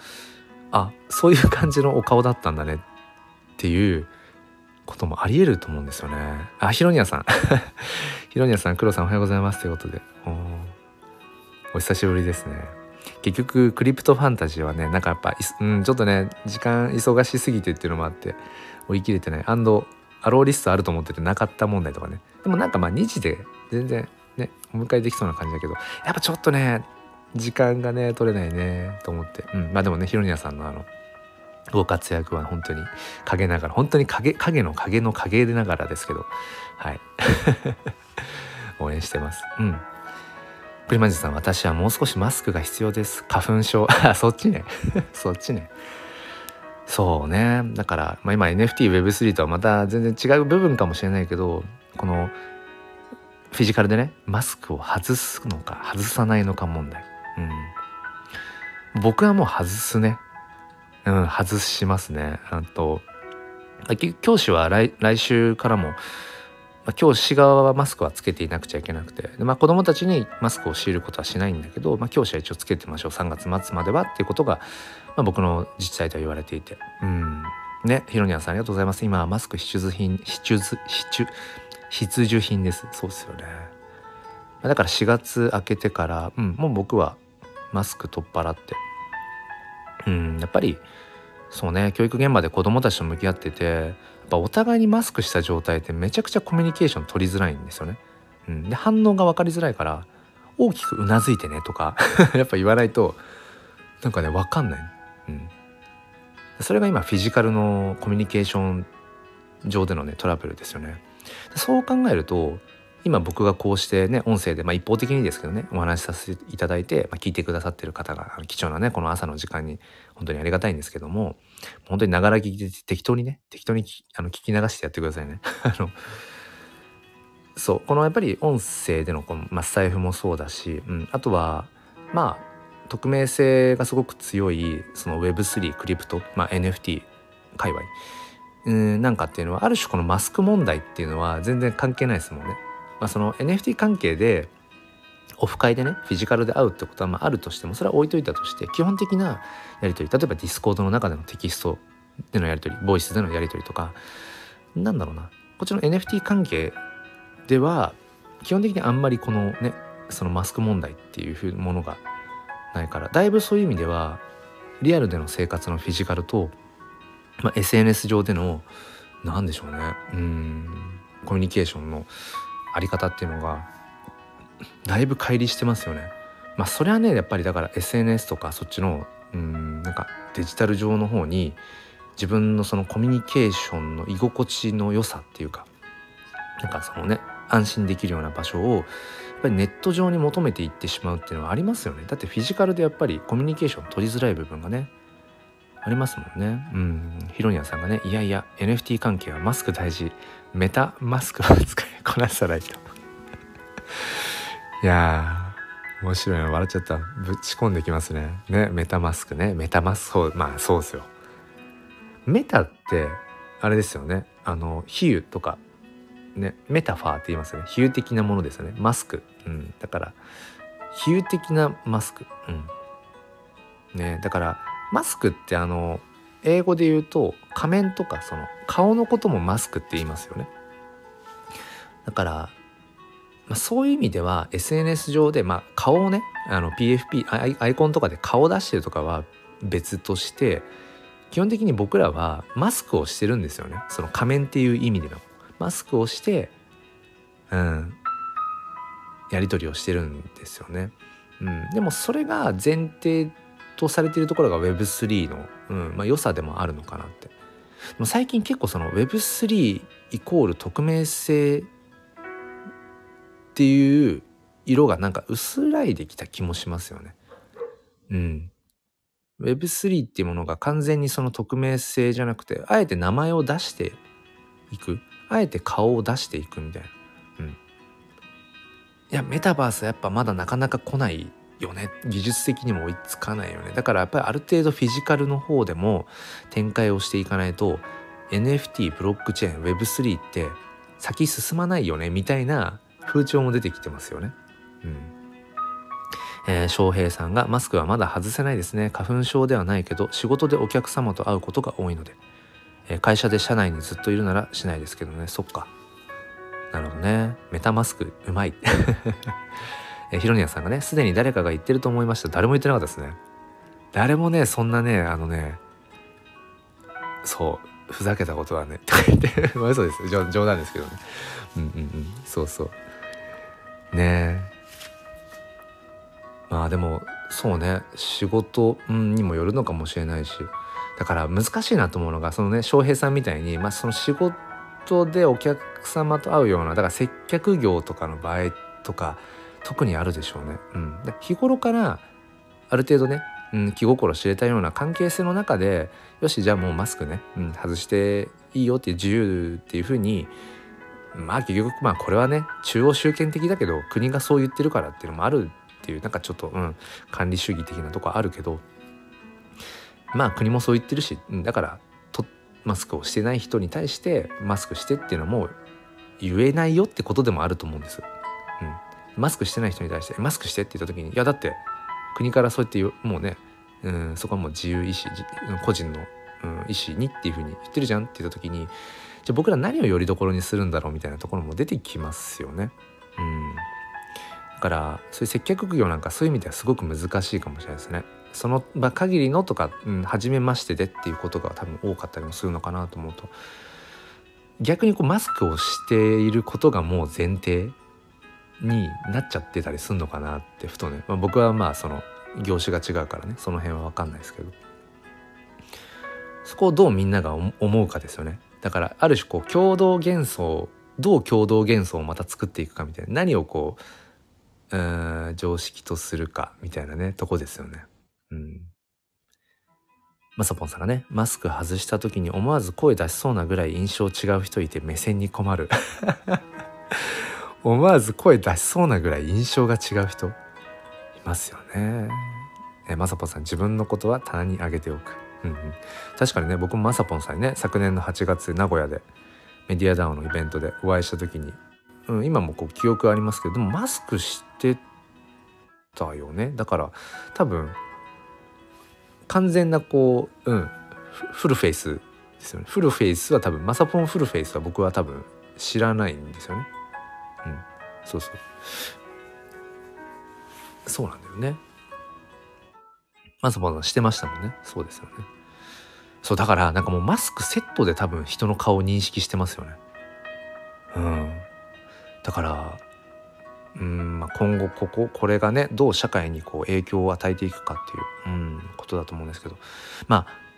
あそういう感じのお顔だったんだねっていうこともありえると思うんですよね。あ、ヒロニアさん。ヒロニアさん、黒さんおはようございますということで。お久しぶりですね。結局、クリプトファンタジーはね、なんかやっぱ、うん、ちょっとね、時間忙しすぎてっていうのもあって、追い切れてない。アンド、アローリストあると思っててなかった問題とかね。でもなんかまあ2時で全然ね、お迎えできそうな感じだけど、やっぱちょっとね、時間がね、取れないね、と思って。うん、まあでもね、ヒロニアさんのあの、ご活躍は本当に陰ながら本当に影影の影の影でながらですけど。はい。応援してます。うん。プリマジさん私はもう少しマスクが必要です。花粉症。そっちね。そっちね。そうね。だから、まあ、今 NFTWeb3 とはまた全然違う部分かもしれないけどこのフィジカルでねマスクを外すのか外さないのか問題。うん。僕はもう外すね。うん、外しますね。あと教師は来来週からも、まあ、教師側はマスクはつけていなくちゃいけなくて。で、まあ、子どもたちにマスクを強いることはしないんだけど、まあ、教師は一応つけてましょう。3月末まではっていうことが、まあ、僕の自治体とは言われていて。うん。ねヒロニアさんありがとうございます。今はマスク必需品必需必需必需品です。そうですよね。だから4月明けてから、うん、もう僕はマスク取っ払って。うんやっぱりそうね教育現場で子どもたちと向き合っててやっぱお互いにマスクした状態ってめちゃくちゃコミュニケーション取りづらいんですよね。うん、で反応が分かりづらいから大きくうなずいてねとか やっぱ言わないとなんかね分かんない、うん、それが今フィジカルのコミュニケーション上でのねトラブルですよね。そう考えると今僕がこうしてね音声で、まあ、一方的にですけどねお話しさせていただいて、まあ、聞いてくださってる方が貴重なねこの朝の時間に本当にありがたいんですけども本当にながら聞きで適当にね適当にあの聞き流してやってくださいね。あのそうこのやっぱり音声でのこの、まあ、スタイフもそうだし、うん、あとはまあ匿名性がすごく強いその Web3 クリプト、まあ、NFT 界隈うんなんかっていうのはある種このマスク問題っていうのは全然関係ないですもんね。まあ、その NFT 関係でオフ会でねフィジカルで会うってことはまああるとしてもそれは置いといたとして基本的なやり取り例えばディスコードの中でのテキストでのやり取りボイスでのやり取りとかなんだろうな。こっちの NFT 関係では基本的にあんまりこのねそのマスク問題っていうものがないからだいぶそういう意味ではリアルでの生活のフィジカルと、まあ、SNS 上での何でしょうね。うんコミュニケーションのあり方っていうのがだいぶ乖離してますよね。まあそれはねやっぱりだから SNS とかそっちのうんなんかデジタル上の方に自分のそのコミュニケーションの居心地の良さっていうかなんかそのね安心できるような場所をやっぱりネット上に求めていってしまうっていうのはありますよね。だってフィジカルでやっぱりコミュニケーション取りづらい部分がねありますもんね。うん。ヒロニアさんがねいやいや NFT 関係はマスク大事。メタマスクを使いこなさないと。いやー面白いな笑っちゃった。ぶち込んできますね。ねメタマスクね。メタマスクまあそうですよ。メタってあれですよね。あの比喩とか。ねメタファーって言いますよね。比喩的なものですよね。マスク、うん、だから比喩的なマスク、うん。ね、だからマスクってあの英語で言うと仮面とかその顔のこともマスクって言いますよね。だから、まあ、そういう意味では SNS 上で、まあ、顔をねあの PFP アイコンとかで顔を出してるとかは別として基本的に僕らはマスクをしてるんですよね。その仮面っていう意味での。マスクをしてうんやり取りをしてるんですよね、うん、でもそれが前提とされているところが Web3 の、うんまあ、良さでもあるのかなって。でも最近結構その Web3 イコール匿名性っていう色がなんか薄らいできた気もしますよね。うん。Web3 っていうものが完全にその匿名性じゃなくてあえて名前を出していくあえて顔を出していくみたいな。うん。いやメタバースやっぱまだなかなか来ないよね。技術的にも追いつかないよね。だからやっぱりある程度フィジカルの方でも展開をしていかないと NFT ブロックチェーン Web3 って先進まないよね。みたいな風潮も出てきてますよね。うん。えー、翔平さんがマスクはまだ外せないですね。花粉症ではないけど仕事でお客様と会うことが多いので、えー、会社で社内にずっといるならしないですけどね。そっか。なるほどね。メタマスクうまい。えヒロニアさんがね、すでに誰かが言ってると思いました。誰も言ってなかったですね。誰もね、そんなね、あのね、そう、ふざけたことはね、とか言って、まあ嘘です冗。冗談ですけどね。うんうんうん、そうそう。ねまあでも、そうね、仕事にもよるのかもしれないし、だから難しいなと思うのが、そのね、翔平さんみたいに、まあその仕事でお客様と会うような、だから接客業とかの場合とか、特にあるでしょうね。うん、日頃からある程度ね、うん、気心知れたような関係性の中でよしじゃあもうマスクね、うん、外していいよっていう自由っていうふうにまあ結局まあこれはね中央集権的だけど国がそう言ってるからっていうのもあるっていうなんかちょっと、うん、管理主義的なとこあるけどまあ国もそう言ってるしだからとマスクをしてない人に対してマスクしてっていうのも言えないよってことでもあると思うんです。マスクしてない人に対してマスクしてって言った時にいやだって国からそうやってもうね、うん、そこはもう自由意志個人の、うん、意思にっていうふうに言ってるじゃんって言った時にじゃあ僕ら何をよりどころにするんだろうみたいなところも出てきますよね。うん、だからそういう接客業なんかそういう意味ではすごく難しいかもしれないですね。その場限りのとか、うん、初めましてでっていうことが多分多かったりもするのかなと思うと逆にこうマスクをしていることがもう前提になっちゃってたりすんのかなってふとね、まあ、僕はまあその業種が違うからねその辺は分かんないですけどそこをどうみんなが思うかですよねだからある種こう共同幻想どう共同幻想をまた作っていくかみたいな何をこううん常識とするかみたいなねとこですよね。うんまさぽんさんがね、マスク外した時に思わず声出しそうなぐらい印象違う人いて目線に困る。思わず声出しそうなぐらい印象が違う人いますよね。えまさぽんさん自分のことは棚に上げておく。うんうん、確かにね僕もまさぽんさんにね昨年の8月名古屋でメディアダウンのイベントでお会いした時に、うん、今もこう記憶ありますけどでもマスクしてたよねだから多分完全なこう、うん、フルフェイスですよねフルフェイスは多分マサポンフルフェイスは僕は多分知らないんですよねそうそう。そうなんだよね。マサポンさんしてましたもんね。そうですよね。そうだからなんかもうマスクセットで多分人の顔を認識してますよね。うん。だからうんまあ、今後こここれがねどう社会にこう影響を与えていくかっていう、うん、ことだと思うんですけど。まあ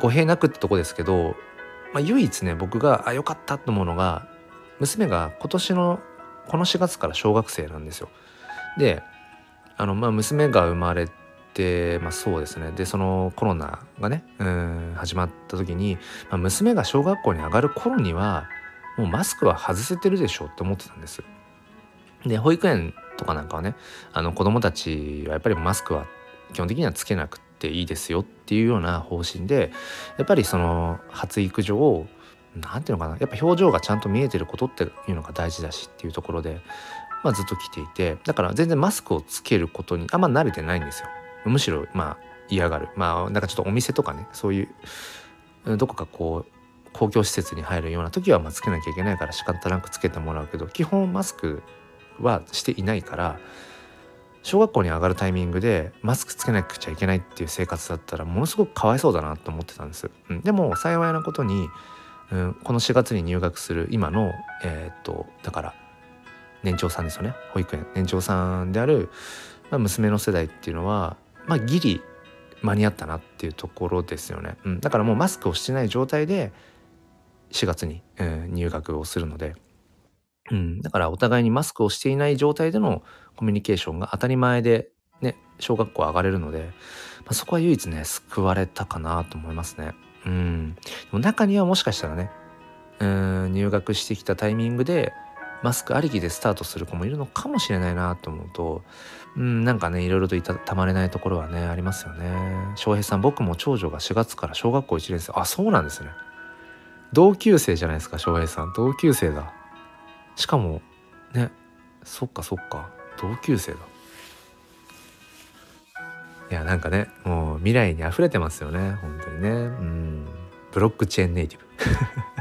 語弊なくってとこですけど、まあ、唯一ね僕があよかったと思うのが娘が今年のこの4月から小学生なんですよ。であのまあ娘が生まれてまあそうですねでそのコロナがねうん始まった時に、まあ、娘が小学校に上がる頃にはもうマスクは外せてるでしょって思ってたんです。で保育園とかなんかはねあの子どもたちはやっぱりマスクは基本的にはつけなくていいですよっていうような方針でやっぱりその発育上を何ていうのかな。やっぱ表情がちゃんと見えてることっていうのが大事だしっていうところで、まあ、ずっと来ていてだから全然マスクをつけることにあんま慣れてないんですよ。むしろまあ嫌がる。まあなんかちょっとお店とかねそういうどこかこう公共施設に入るような時はまあつけなきゃいけないから仕方なくつけてもらうけど基本マスクはしていないから小学校に上がるタイミングでマスクつけなくちゃいけないっていう生活だったらものすごくかわいそうだなと思ってたんです、うん、でも幸いなことに、うん、この4月に入学する今のえー、っとだから年長さんですよね。保育園。年長さんである、まあ、娘の世代っていうのはまあギリ間に合ったなっていうところですよね、うん、だからもうマスクをしてない状態で4月に、えー、入学をするので。うん、だからお互いにマスクをしていない状態でのコミュニケーションが当たり前でね小学校上がれるので、まあ、そこは唯一ね救われたかなと思いますね。うん、でも中にはもしかしたらねうん入学してきたタイミングでマスクありきでスタートする子もいるのかもしれないなと思うとうんなんかねいろいろといたたまれないところはねありますよね。翔平さん僕も長女が4月から小学校1年生あそうなんですね。同級生じゃないですか翔平さん同級生だ。しかもねそっかそっか同級生だいやなんかねもう未来に溢れてますよね。本当にね。うん。ブロックチェーンネイティブ。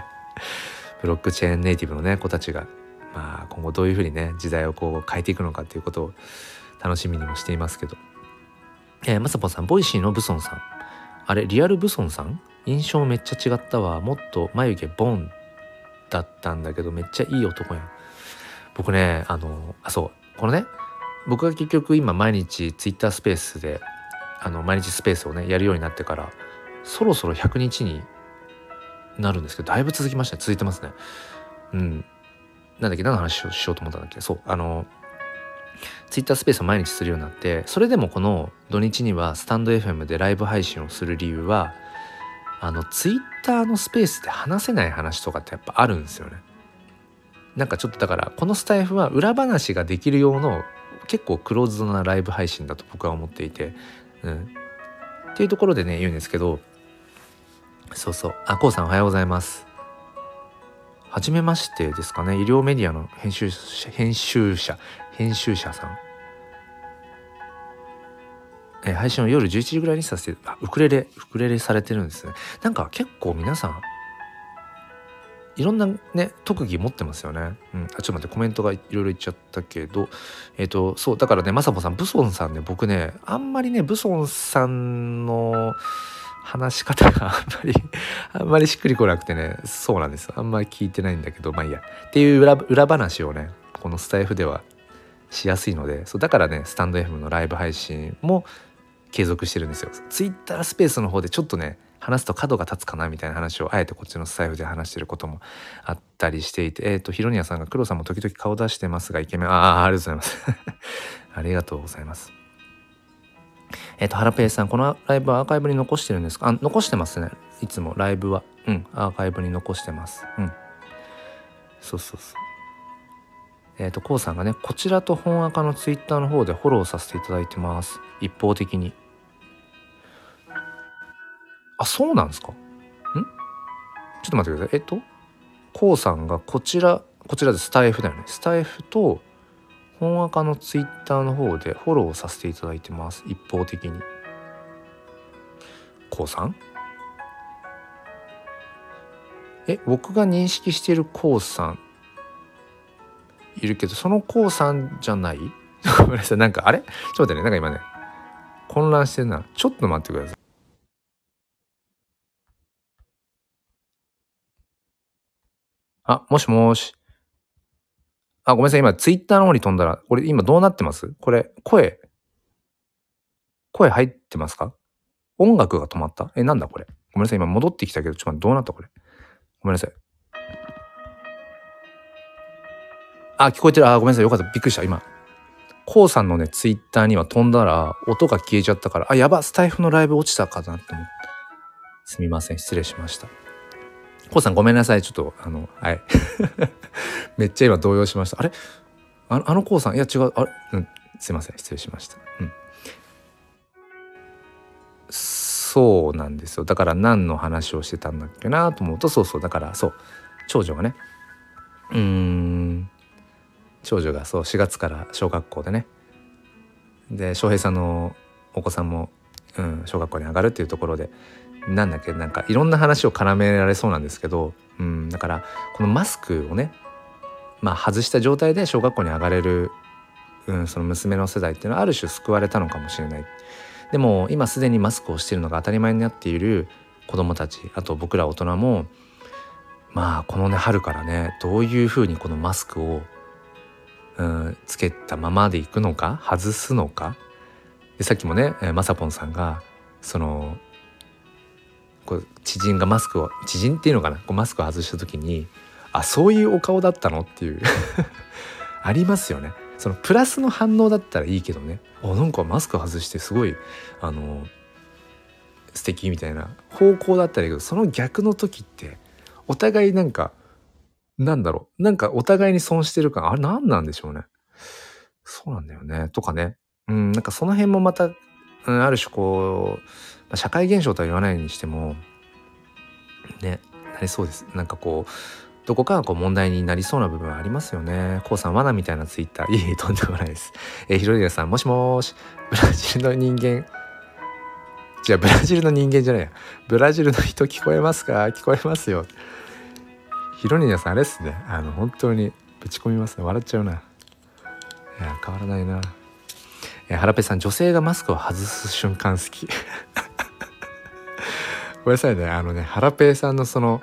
ブロックチェーンネイティブのね子たちがまあ今後どういうふうにね時代をこう変えていくのかっていうことを楽しみにもしていますけど。えー、まさぽんさん Voicy のブソンさん。あれリアルブソンさん？印象めっちゃ違ったわ。もっと眉毛ボンだったんだけどめっちゃいい男やん。僕ねあのあそう。このね僕が結局今毎日ツイッタースペースであの毎日スペースをねやるようになってからそろそろ100日になるんですけどだいぶ続きましたね。続いてますね。うん。なんだっけ何の話をしようと思ったんだっけ？そうあのツイッタースペースを毎日するようになってそれでもこの土日にはスタンド FM でライブ配信をする理由はあのツイッターのスペースで話せない話とかってやっぱあるんですよね。なんかちょっとだからこのスタイフは裏話ができる用の結構クローズドなライブ配信だと僕は思っていて、うん、っていうところでね言うんですけどそうそう。あこうさんおはようございます。はじめましてですかね。医療メディアの編集者編集者編集者さん。えー、配信を夜11時ぐらいにさせてあウクレレウクレレされてるんですね。なんか結構皆さんいろんなね特技持ってますよね。うん、あちょっと待ってコメントがいろいろ言っちゃったけどえっ、ー、とそうだからねまさぽさんブソンさんね僕ねあんまりねブソンさんの話し方が あんまりあんまりしっくりこなくてねそうなんですあんまり聞いてないんだけどまあいいやっていう裏裏話をねこのスタイフではしやすいのでそうだからねスタンド FM のライブ配信も継続してるんですよ。ツイッタースペースの方でちょっとね話すと角が立つかなみたいな話をあえてこっちのスタイフで話してることもあったりしていてえっ、ー、とヒロニアさんが黒さんも時々顔出してますがイケメンああありがとうございます ありがとうございます。えっ、ー、と、ハラペイさん、このライブはアーカイブに残してるんですか？あ、残してますね。いつもライブは。うん、アーカイブに残してます。うん。そうそうそう。えっ、ー、と、コウさんがね、こちらと本赤のツイッターの方でフォローさせていただいてます。一方的に。あ、そうなんですか？ん？ちょっと待ってください。えっと、コウさんがこちら、こちらでスタイフだよね。スタイフと本赤のツイッターの方でフォローさせていただいてます。一方的に。コウさん？え、僕が認識しているコウさんいるけど、そのコウさんじゃない？ごめんなさい。なんか、あれ？ちょっと待ってね。なんか今ね、混乱してるな。ちょっと待ってください。あ、もしもし。あ、ごめんなさい。今、ツイッターの方に飛んだら、これ今どうなってます？これ、声、声入ってますか？音楽が止まった？え、なんだこれ。ごめんなさい。今戻ってきたけど、ちょっと待ってどうなったこれ？ごめんなさい。あ、聞こえてる。あ、ごめんなさい。よかった。びっくりした。今。コウさんのね、ツイッターには飛んだら、音が消えちゃったから、あ、やば、スタイフのライブ落ちたかなって思って。すみません。失礼しました。コウさんごめんなさい。ちょっと、あの、はい。めっちゃ今動揺しました。あれ？あの、あのコウさん、いや違う。あれ？うん。すいません。失礼しました。うん。そうなんですよ。だから何の話をしてたんだっけなと思うと、そうそう。だから、そう。長女がね。うーん。長女がそう4月から小学校でねで翔平さんのお子さんも、うん、小学校に上がるっていうところでなんだっけなんかいろんな話を絡められそうなんですけど、うん、だからこのマスクをねまあ外した状態で小学校に上がれる、うん、その娘の世代っていうのはある種救われたのかもしれない。でも今すでにマスクをしているのが当たり前になっている子どもたちあと僕ら大人もまあこのね春からねどういうふうにこのマスクをうんつけたままでいくのか外すのかでさっきもね、まさぽんさんがそのこう知人がマスクを知人っていうのかな？こうマスクを外した時にあそういうお顔だったの？っていう ありますよね。そのプラスの反応だったらいいけどねあなんかマスク外してすごいあの素敵みたいな方向だったらいいけどその逆の時ってお互いなんかなんだろう？なんかお互いに損してる感、あれ何なんでしょうね？そうなんだよね。とかね。うん、なんかその辺もまた、うん、ある種こう、社会現象とは言わないにしても、ね、なりそうです。なんかこう、どこかがこう問題になりそうな部分はありますよね。こうさん、罠みたいなツイッター。いえいえ、とんでもないです。えー、ひろりさん、もしもし、ブラジルの人間、じゃあブラジルの人間じゃないや。ブラジルの人聞こえますか？聞こえますよ。ヒロニナさんあれっすねあの本当にぶち込みますね笑っちゃうないや変わらないなえハラペさん女性がマスクを外す瞬間好きごめんなさいね。あのねハラペさんのその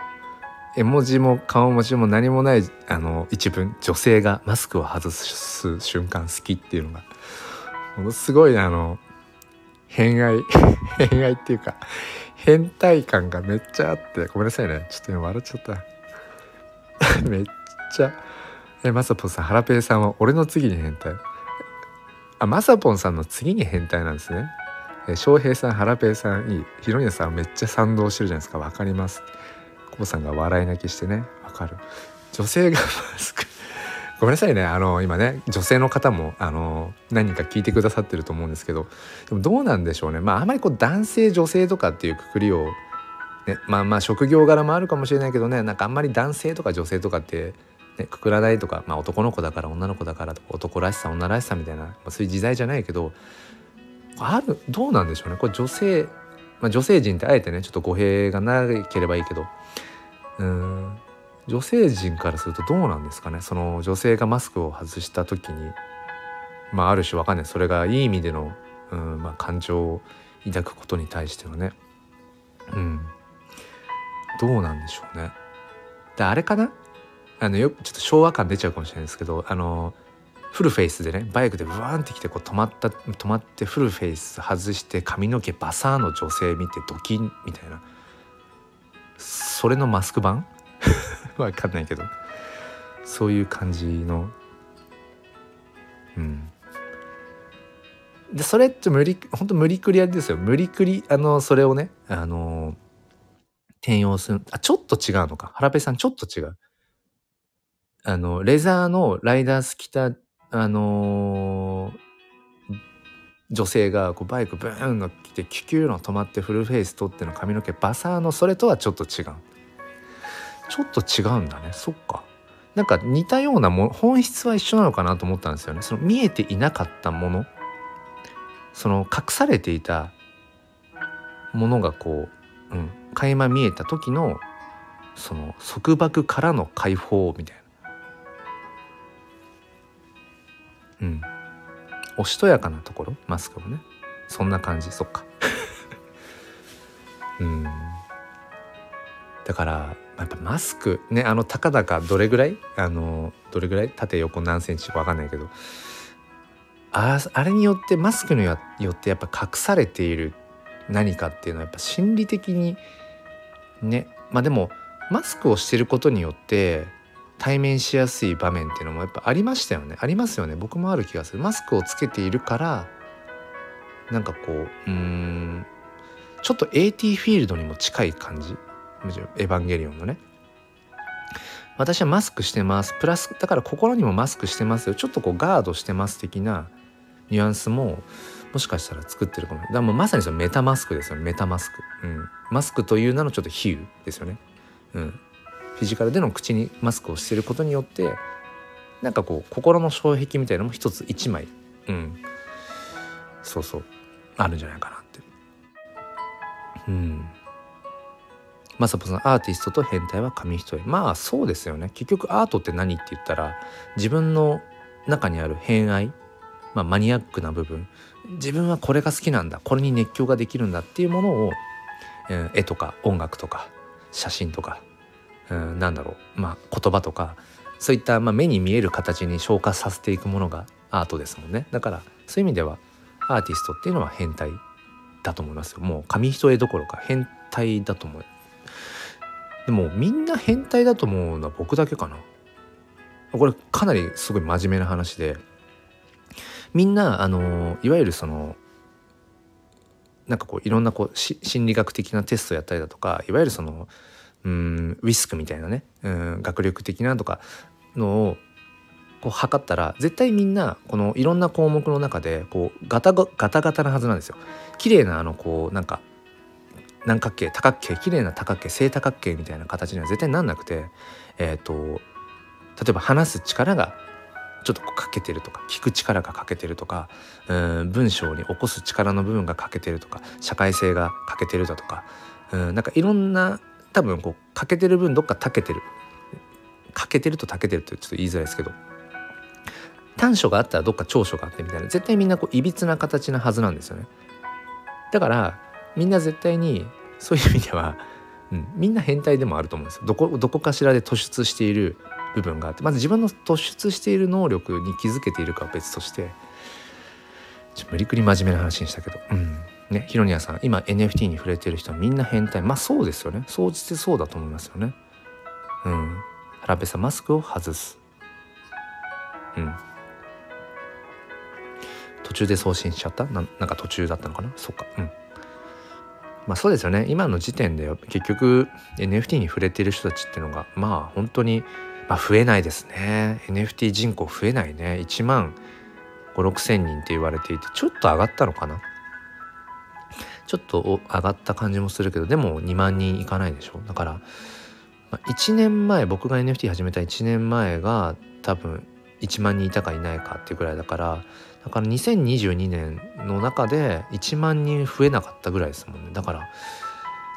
絵文字も顔文字も何もないあの一文。女性がマスクを外す瞬間好きっていうのがものすごいあの偏愛 偏愛っていうか変態感がめっちゃあってごめんなさいね。ちょっと今笑っちゃった。めっちゃ。えまさぽんさんハラペイさんは俺の次に変態。あまさぽんさんの次に変態なんですね。え翔平さんハラペイさんいいひろにさんめっちゃ賛同してるじゃないですか。わかります。こうさんが笑い泣きしてね。わかる。女性がマスク。ごめんなさいね。あの今ね女性の方もあの何人か聞いてくださってると思うんですけど。でもどうなんでしょうね。まああまりこう男性女性とかっていうくくりをね、まあまあ職業柄もあるかもしれないけどね。なんかあんまり男性とか女性とかって、ね、くくらないとか、まあ、男の子だから女の子だからとか男らしさ女らしさみたいな、まあ、そういう時代じゃないけどある？どうなんでしょうね。これ女性、まあ、女性陣ってあえてねちょっと語弊がなければいいけど。うん。女性陣からするとどうなんですかね。その女性がマスクを外した時に。まあある種わかんない。それがいい意味での、うんまあ、感情を抱くことに対してはね。うん。どうなんでしょうね。であれかな？あのよちょっと昭和感出ちゃうかもしれないですけどあのフルフェイスでねバイクでブワーンってきてこう止まった止まってフルフェイス外して髪の毛バサーの女性見てドキンみたいな。それのマスク版？わかんないけど。そういう感じの。うん。でそれって無理本当無理くりあれですよ。無理くりあのそれをねあの転用する。あちょっと違うのか。原部さんちょっと違う。あのレザーのライダース着たあのー女性がこうバイクブーンが来てキュキューの止まってフルフェイス取っての髪の毛バサーのそれとはちょっと違うちょっと違うんだね。そっか。なんか似たようなも本質は一緒なのかなと思ったんですよね。その見えていなかったものその隠されていたものがこう、うん、垣間見えた時のその束縛からの解放みたいな。うん。おしとやかなところ？マスクもね。そんな感じ。そっか。うん。だからやっぱマスクねあのたかだかどれぐらい？あのどれぐらい？縦横何センチ？か分かんないけど。ああれによってマスクによってやっぱ隠されている何かっていうのはやっぱ心理的にね。まあでもマスクをしてることによって対面しやすい場面っていうのもやっぱありましたよね。ありますよね。僕もある気がする。マスクをつけているからなんかこううんちょっと AT フィールドにも近い感じ。エヴァンゲリオンのね。私はマスクしてます。プラスだから心にもマスクしてますよ。ちょっとこうガードしてます的なニュアンスももしかしたら作ってるかも。だからもうまさにそのメタマスクですよ。ねメタマスク、うん、マスクという名のちょっと比喩ですよね、うん、フィジカルでの口にマスクをしてることによってなんかこう心の障壁みたいなのも一つ一枚うん。そうそう。あるんじゃないかなって。うん。まさぽさんアーティストと変態は紙一重。まあそうですよね。結局アートって何って言ったら自分の中にある偏愛、まあ、マニアックな部分。自分はこれが好きなんだ。これに熱狂ができるんだっていうものを、えー、絵とか音楽とか写真とか、うん、なんだろう。まあ言葉とかそういった、まあ、目に見える形に消化させていくものがアートですもんね。だからそういう意味ではアーティストっていうのは変態だと思いますよ。もう紙一重どころか変態だと思う。でもみんな変態だと思うのは僕だけかな。これかなりすごい真面目な話でみんなあのいわゆるそのなんかこういろんなこう心理学的なテストやったりだとかいわゆるそのうんウィスクみたいなねうん学力的なとかのをこう測ったら絶対みんなこのいろんな項目の中でこうガタガタガタなはずなんですよ。綺麗なあのこうなんか南角形多角形綺麗な多角形正多角形みたいな形には絶対なんなくてえっ、ー、と例えば話す力がちょっと欠けてるとか聞く力が欠けてるとかうん文章に起こす力の部分が欠けてるとか社会性が欠けてるだとかうんなんかいろんな多分こう欠けてる分どっかたけてる。欠けてるとたけてるってちょっと言いづらいですけど。短所があったらどっか長所があってみたいな。絶対みんなこういびつな形なはずなんですよね。だからみんな絶対にそういう意味では、うん、みんな変態でもあると思うんですよ。どこどこかしらで突出している部分があって。まず自分の突出している能力に気づけているかは別としてちょっと無理くり真面目な話にしたけど。うん。ねヒロニアさん今 NFT に触れてる人はみんな変態。まあそうですよね。総じてそうだと思いますよね。うん。原部さんマスクを外す。うん。途中で送信しちゃった？ななんか途中だったのかな？そっか。うん。まあそうですよね。今の時点で結局 NFT に触れてる人たちっていうのがまあ本当に、まあ、増えないですね。NFT 人口増えないね。1万5,6,000人って言われていてちょっと上がったのかな？ちょっと上がった感じもするけどでも2万人いかないでしょ？だから、まあ、1年前僕が NFT 始めた1年前が多分1万人いたかいないかっていうぐらいだからだから2022年の中で1万人増えなかったぐらいですもんね。だから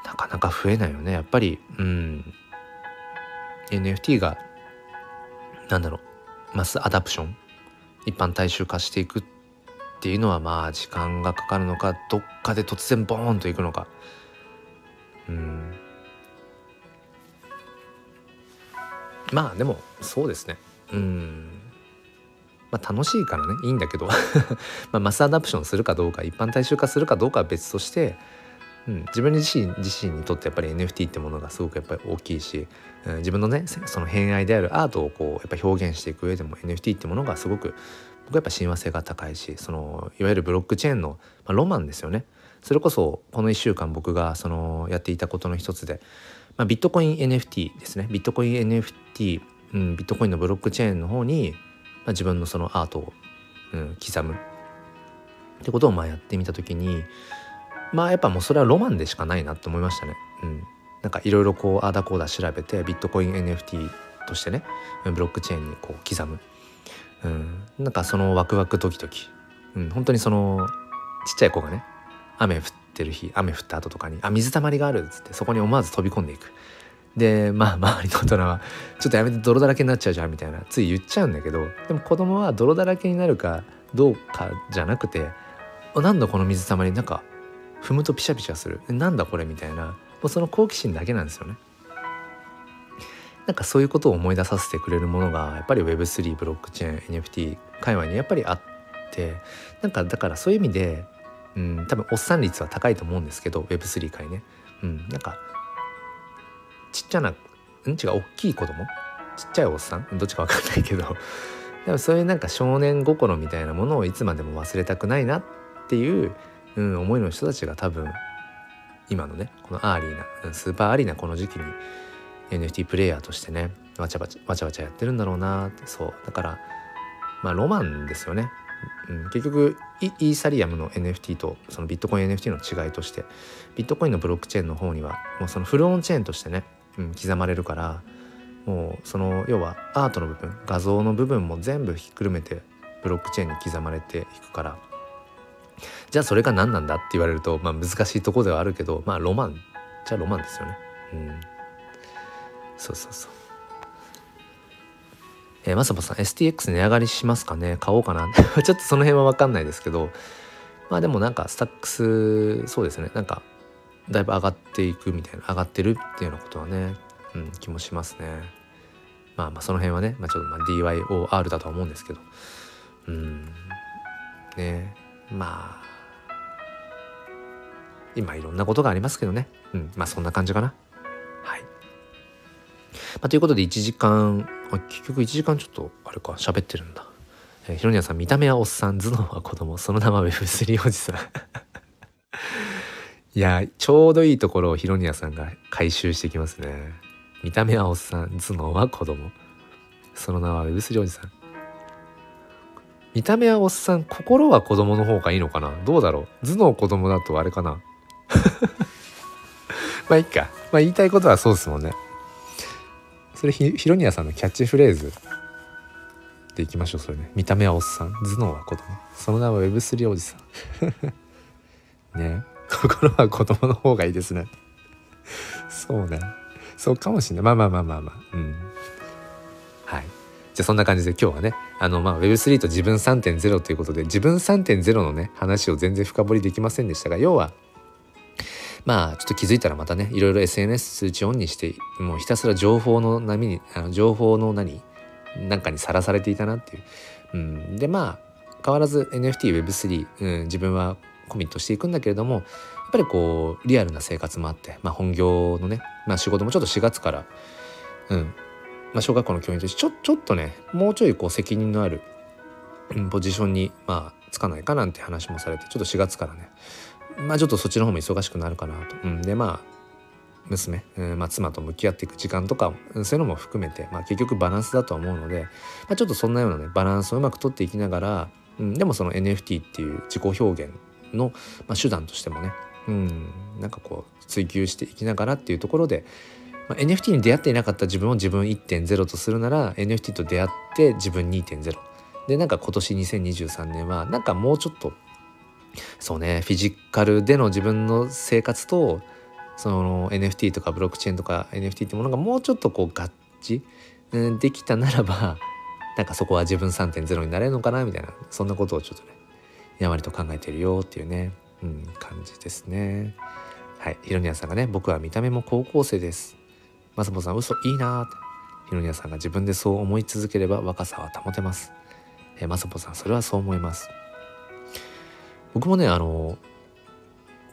なかなか増えないよね。やっぱりうん。NFT がなんだろうマスアダプション一般大衆化していくってっていうのはまあ時間がかかるのかどっかで突然ボーンといくのか。うん。まあでもそうですね。うん。まあ楽しいからね。いいんだけど。まあマスアダプションするかどうか一般大衆化するかどうかは別としてうん、自分自身自身にとってやっぱり NFT ってものがすごくやっぱり大きいし、うん、自分のねその偏愛であるアートをこうやっぱ表現していく上でも NFT ってものがすごく僕はやっぱ親和性が高いしそのいわゆるブロックチェーンの、まあ、ロマンですよね。それこそこの1週間僕がそのやっていたことの一つで、まあ、ビットコイン NFT ですね。ビットコイン NFT、うん、ビットコインのブロックチェーンの方に、まあ、自分のそのアートを、うん、刻む。ってことをまあやってみた時にまあやっぱもうそれはロマンでしかないなと思いましたね。うん、なんかいろいろこうあだこうだ調べてビットコイン NFT としてねブロックチェーンにこう刻む、うん、なんかそのワクワクドキドキ、うん、本当にそのちっちゃい子がね雨降ってる日雨降った後とかに「あ水たまりがある」っつってそこに思わず飛び込んでいく。でまあ周りの大人は「ちょっとやめて泥だらけになっちゃうじゃん」みたいな。つい言っちゃうんだけどでも子供は泥だらけになるかどうかじゃなくて「なんだこの水たまりなんか踏むとピシャピシャする。なんだこれみたいな。もうその好奇心だけなんですよね。なんかそういうことを思い出させてくれるものがやっぱり Web3 ブロックチェーン NFT 界隈にやっぱりあってなんかだからそういう意味で、うん、多分おっさん率は高いと思うんですけど Web3 界ね、うん、なんかちっちゃなうん違う大きい子供？ちっちゃいおっさん？どっちか分かんないけど。でもそういうなんか少年心みたいなものをいつまでも忘れたくないなっていううん、思いの人たちが多分今のねこの early な super early なこの時期に NFT プレイヤーとしてねわちゃわちゃわちゃわちゃやってるんだろうなってそう。だからまあロマンですよね、うん、結局イーサリアムの NFT とそのビットコイン NFT の違いとしてビットコインのブロックチェーンの方にはもうその full on-chain としてね、うん、刻まれるからもうその要はアートの部分画像の部分も全部ひっくるめてブロックチェーンに刻まれていくから。じゃあそれが何なんだって言われると、まあ、難しいとこではあるけどまあロマンじゃロマンですよね。うん、そうそうそう。えー、まさまさん STX 値上がりしますかね？買おうかな。ちょっとその辺は分かんないですけど。まあでもなんかスタックスそうですね。なんかだいぶ上がっていくみたいな上がってるっていうようなことはね、うん、気もしますね。まあまあその辺はね、まあ、ちょっとまあ DYOR だとは思うんですけど。うんね。まあ今いろんなことがありますけどね。うんまあそんな感じかな。はい、あ、ということで1時間あ結局1時間ちょっとあれか喋ってるんだ。えー、ヒロニアさん見た目はおっさん頭脳は子供。その名は Web3 おじさん。いやちょうどいいところをヒロニアさんが回収してきますね。見た目はおっさん頭脳は子供。その名は Web3 おじさん。見た目はおっさん心は子供の方がいいのかな？どうだろう？頭脳子供だとあれかな？まあいいか。まあ言いたいことはそうですもんね。それひヒロニアさんのキャッチフレーズ。でいきましょうそれね。見た目はおっさん。頭脳は子供。その名は Web3 おじさん。ね。心は子供の方がいいですね。そうね。そうかもしれない。まあまあまあまあまあ。うん。はい。じゃあそんな感じで今日はねあのまあ Web3 と自分3.0ということで自分3.0のね話を全然深掘りできませんでしたが要はまあちょっと気づいたらまたねいろいろ SNS 通知オンにしてもうひたすら情報の波にあの情報の何なんかにさらされていたなっていう。うん、でまあ変わらず NFTWeb3、うん、自分はコミットしていくんだけれどもやっぱりこうリアルな生活もあって、まあ、本業のね、まあ、仕事もちょっと4月から、うんまあ、小学校の教員としてちょちょっとねもうちょいこう責任のある、ポジションに、まあ、つかないかなんて話もされてちょっと4月からねまあちょっとそっちの方も忙しくなるかなと。うん、でまあ娘、うんまあ、妻と向き合っていく時間とかそういうのも含めて、まあ、結局バランスだと思うので、まあ、ちょっとそんなようなねバランスをうまくとっていきながら、うん、でもその NFT っていう自己表現の、まあ、手段としてもね、うん、なんかこう追求していきながらっていうところで、まあ、NFT に出会っていなかった自分を自分1.0とするなら NFT と出会って自分2.0でなんか今年2023年はなんかもうちょっとそうねフィジカルでの自分の生活とその NFT とかブロックチェーンとか NFT ってものがもうちょっとこう合致できたならばなんかそこは自分3.0になれるのかなみたいなそんなことをちょっとねやまりと考えてるよっていうね、うん、感じですね。はい、ひろにやさんがね僕は見た目も高校生です。まさぽさん嘘いいなって。ひろにやさんが自分でそう思い続ければ若さは保てますえー、まさぽさんそれはそう思います僕もねあの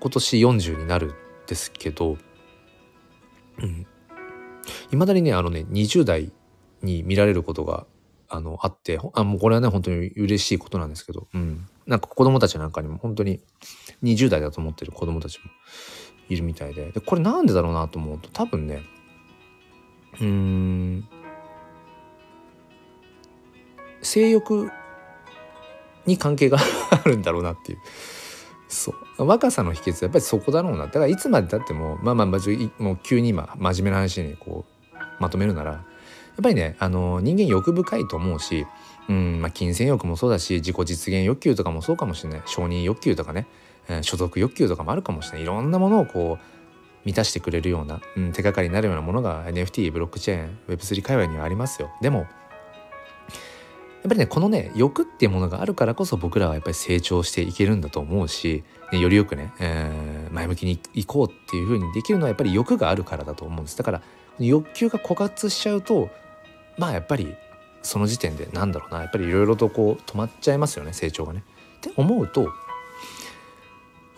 今年40になるんですけどうん。いまだにねあのね20代に見られることがあのあってあもうこれはね本当に嬉しいことなんですけど、うん、なんか子供たちなんかにも本当に20代だと思ってる子供たちもいるみたいで。でこれなんでだろうなと思うと多分ねうーん性欲に関係が あるんだろうなっていう。そう。若さの秘訣やっぱりそこだろうな。だからいつまでたってもまあまあまずもう急に今真面目な話にこうまとめるならやっぱりねあの人間欲深いと思うし、うんまあ、金銭欲もそうだし自己実現欲求とかもそうかもしれない。承認欲求とかね、えー、所属欲求とかもあるかもしれない。いろんなものをこう満たしてくれるような、うん、手がかりになるようなものが NFT ブロックチェーン Web3 界隈にはありますよ。でもやっぱりねこのね欲っていうものがあるからこそ僕らはやっぱり成長していけるんだと思うし、ね、よりよくね、えー、前向きにいこうっていうふうにできるのはやっぱり欲があるからだと思うんです。だから欲求が枯渇しちゃうとまあやっぱりその時点でなんだろうなやっぱりいろいろとこう止まっちゃいますよね成長がね。って思うと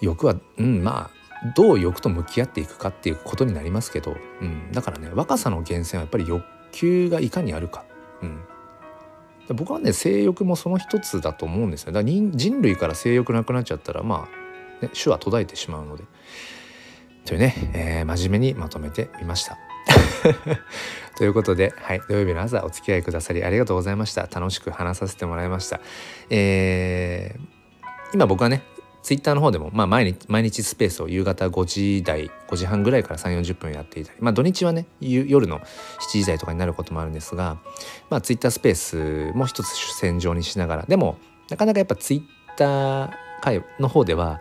欲はうんまあどう欲と向き合っていくかっていうことになりますけど、うん、だからね若さの源泉はやっぱり欲求がいかにあるか、うん、僕はね性欲もその一つだと思うんですよだから人類から性欲なくなっちゃったらまあ、ね、種は途絶えてしまうのでというね、えー、真面目にまとめてみました。ということで、はい、土曜日の朝お付き合いくださりありがとうございました。楽しく話させてもらいました。えー、今僕はね、ツイッターの方でも、まあ、毎日毎日スペースを夕方5時台5時半ぐらいから3 4 0分やっていたり、まあ、土日はね夜の7時台とかになることもあるんですが、まあ、ツイッタースペースも一つ主戦場にしながらでもなかなかやっぱツイッター会の方では、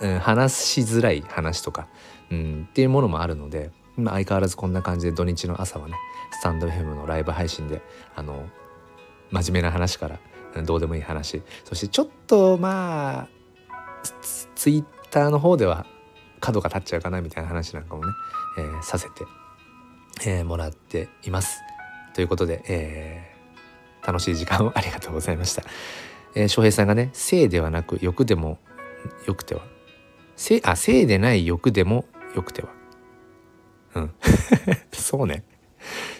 うん、話しづらい話とか、うん、っていうものもあるのでまあ、相変わらずこんな感じで土日の朝はねスタンド FM のライブ配信であの真面目な話からどうでもいい話そしてちょっとまあツイッターの方では角が立っちゃうかなみたいな話なんかもね、えー、させて、えー、もらっています。ということで、えー、楽しい時間をありがとうございました。え、翔平さんがね性ではなく欲でもよくては。性あ性でない欲でもよくては。うん。そうね。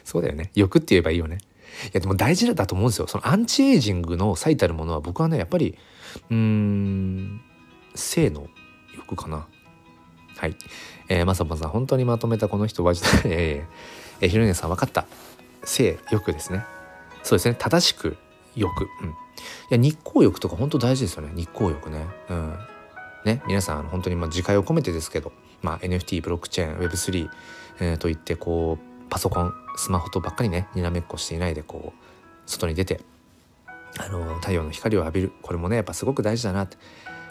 そうだよね。欲って言えばいいよね。いやでも大事だと思うんですよ。そのアンチエイジングの最たるものは僕はねやっぱりうーん性の欲かな。はい。えー、まさまさん本当にまとめたこの人はえー、えー、ひろねさん分かった。性欲ですね。そうですね。正しく欲。うん。いや日光浴とか本当大事ですよね。日光浴ね。うん。ね皆さん本当にまあ自戒を込めてですけど、まあ、NFT ブロックチェーン Web3、えー、といってこうパソコンスマホとばっかりねにらめっこしていないでこう外に出てあの太陽の光を浴びる。これもねやっぱすごく大事だなって。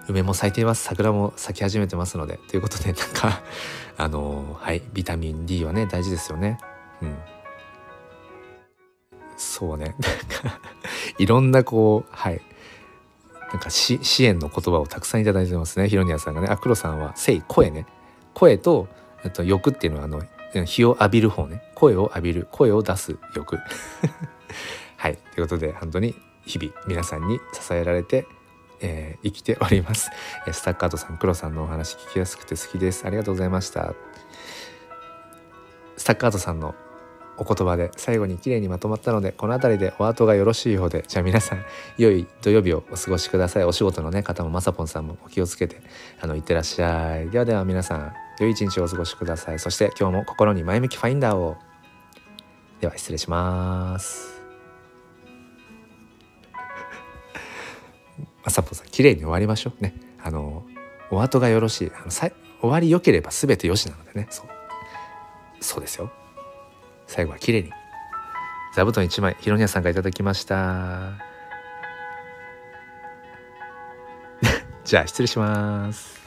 梅も咲いています。桜も咲き始めてますので。ということでなんか あのはい。ビタミン D はね大事ですよね。うん。そうね。なんかいろんなこうはい。なんか支援の言葉をたくさんいただいてますね。ひろにやさんがね。あ黒さんは「せい声ね」声とと欲っていうのはあの日を浴びる方ね。声を浴びる。声を出す欲。はい。ということで本当に日々皆さんに支えられて、えー、生きております。スタッカートさん黒さんのお話聞きやすくて好きです。ありがとうございました。スタッカートさんのお言葉で最後に綺麗にまとまったのでこの辺りでお後がよろしいようでじゃあ皆さん良い土曜日をお過ごしください。お仕事のね方もまさぽんさんもお気をつけてあのいってらっしゃい。ではでは皆さん良い一日をお過ごしください。そして今日も心に前向きファインダーを。では失礼します。まさぽさん綺麗に終わりましょうね。あのお後がよろしい。あのさ終わり良ければ全てよしなのでね。そう。そうですよ。最後は綺麗に。座布団1枚ひろにゃさんがいただきました。じゃあ失礼します。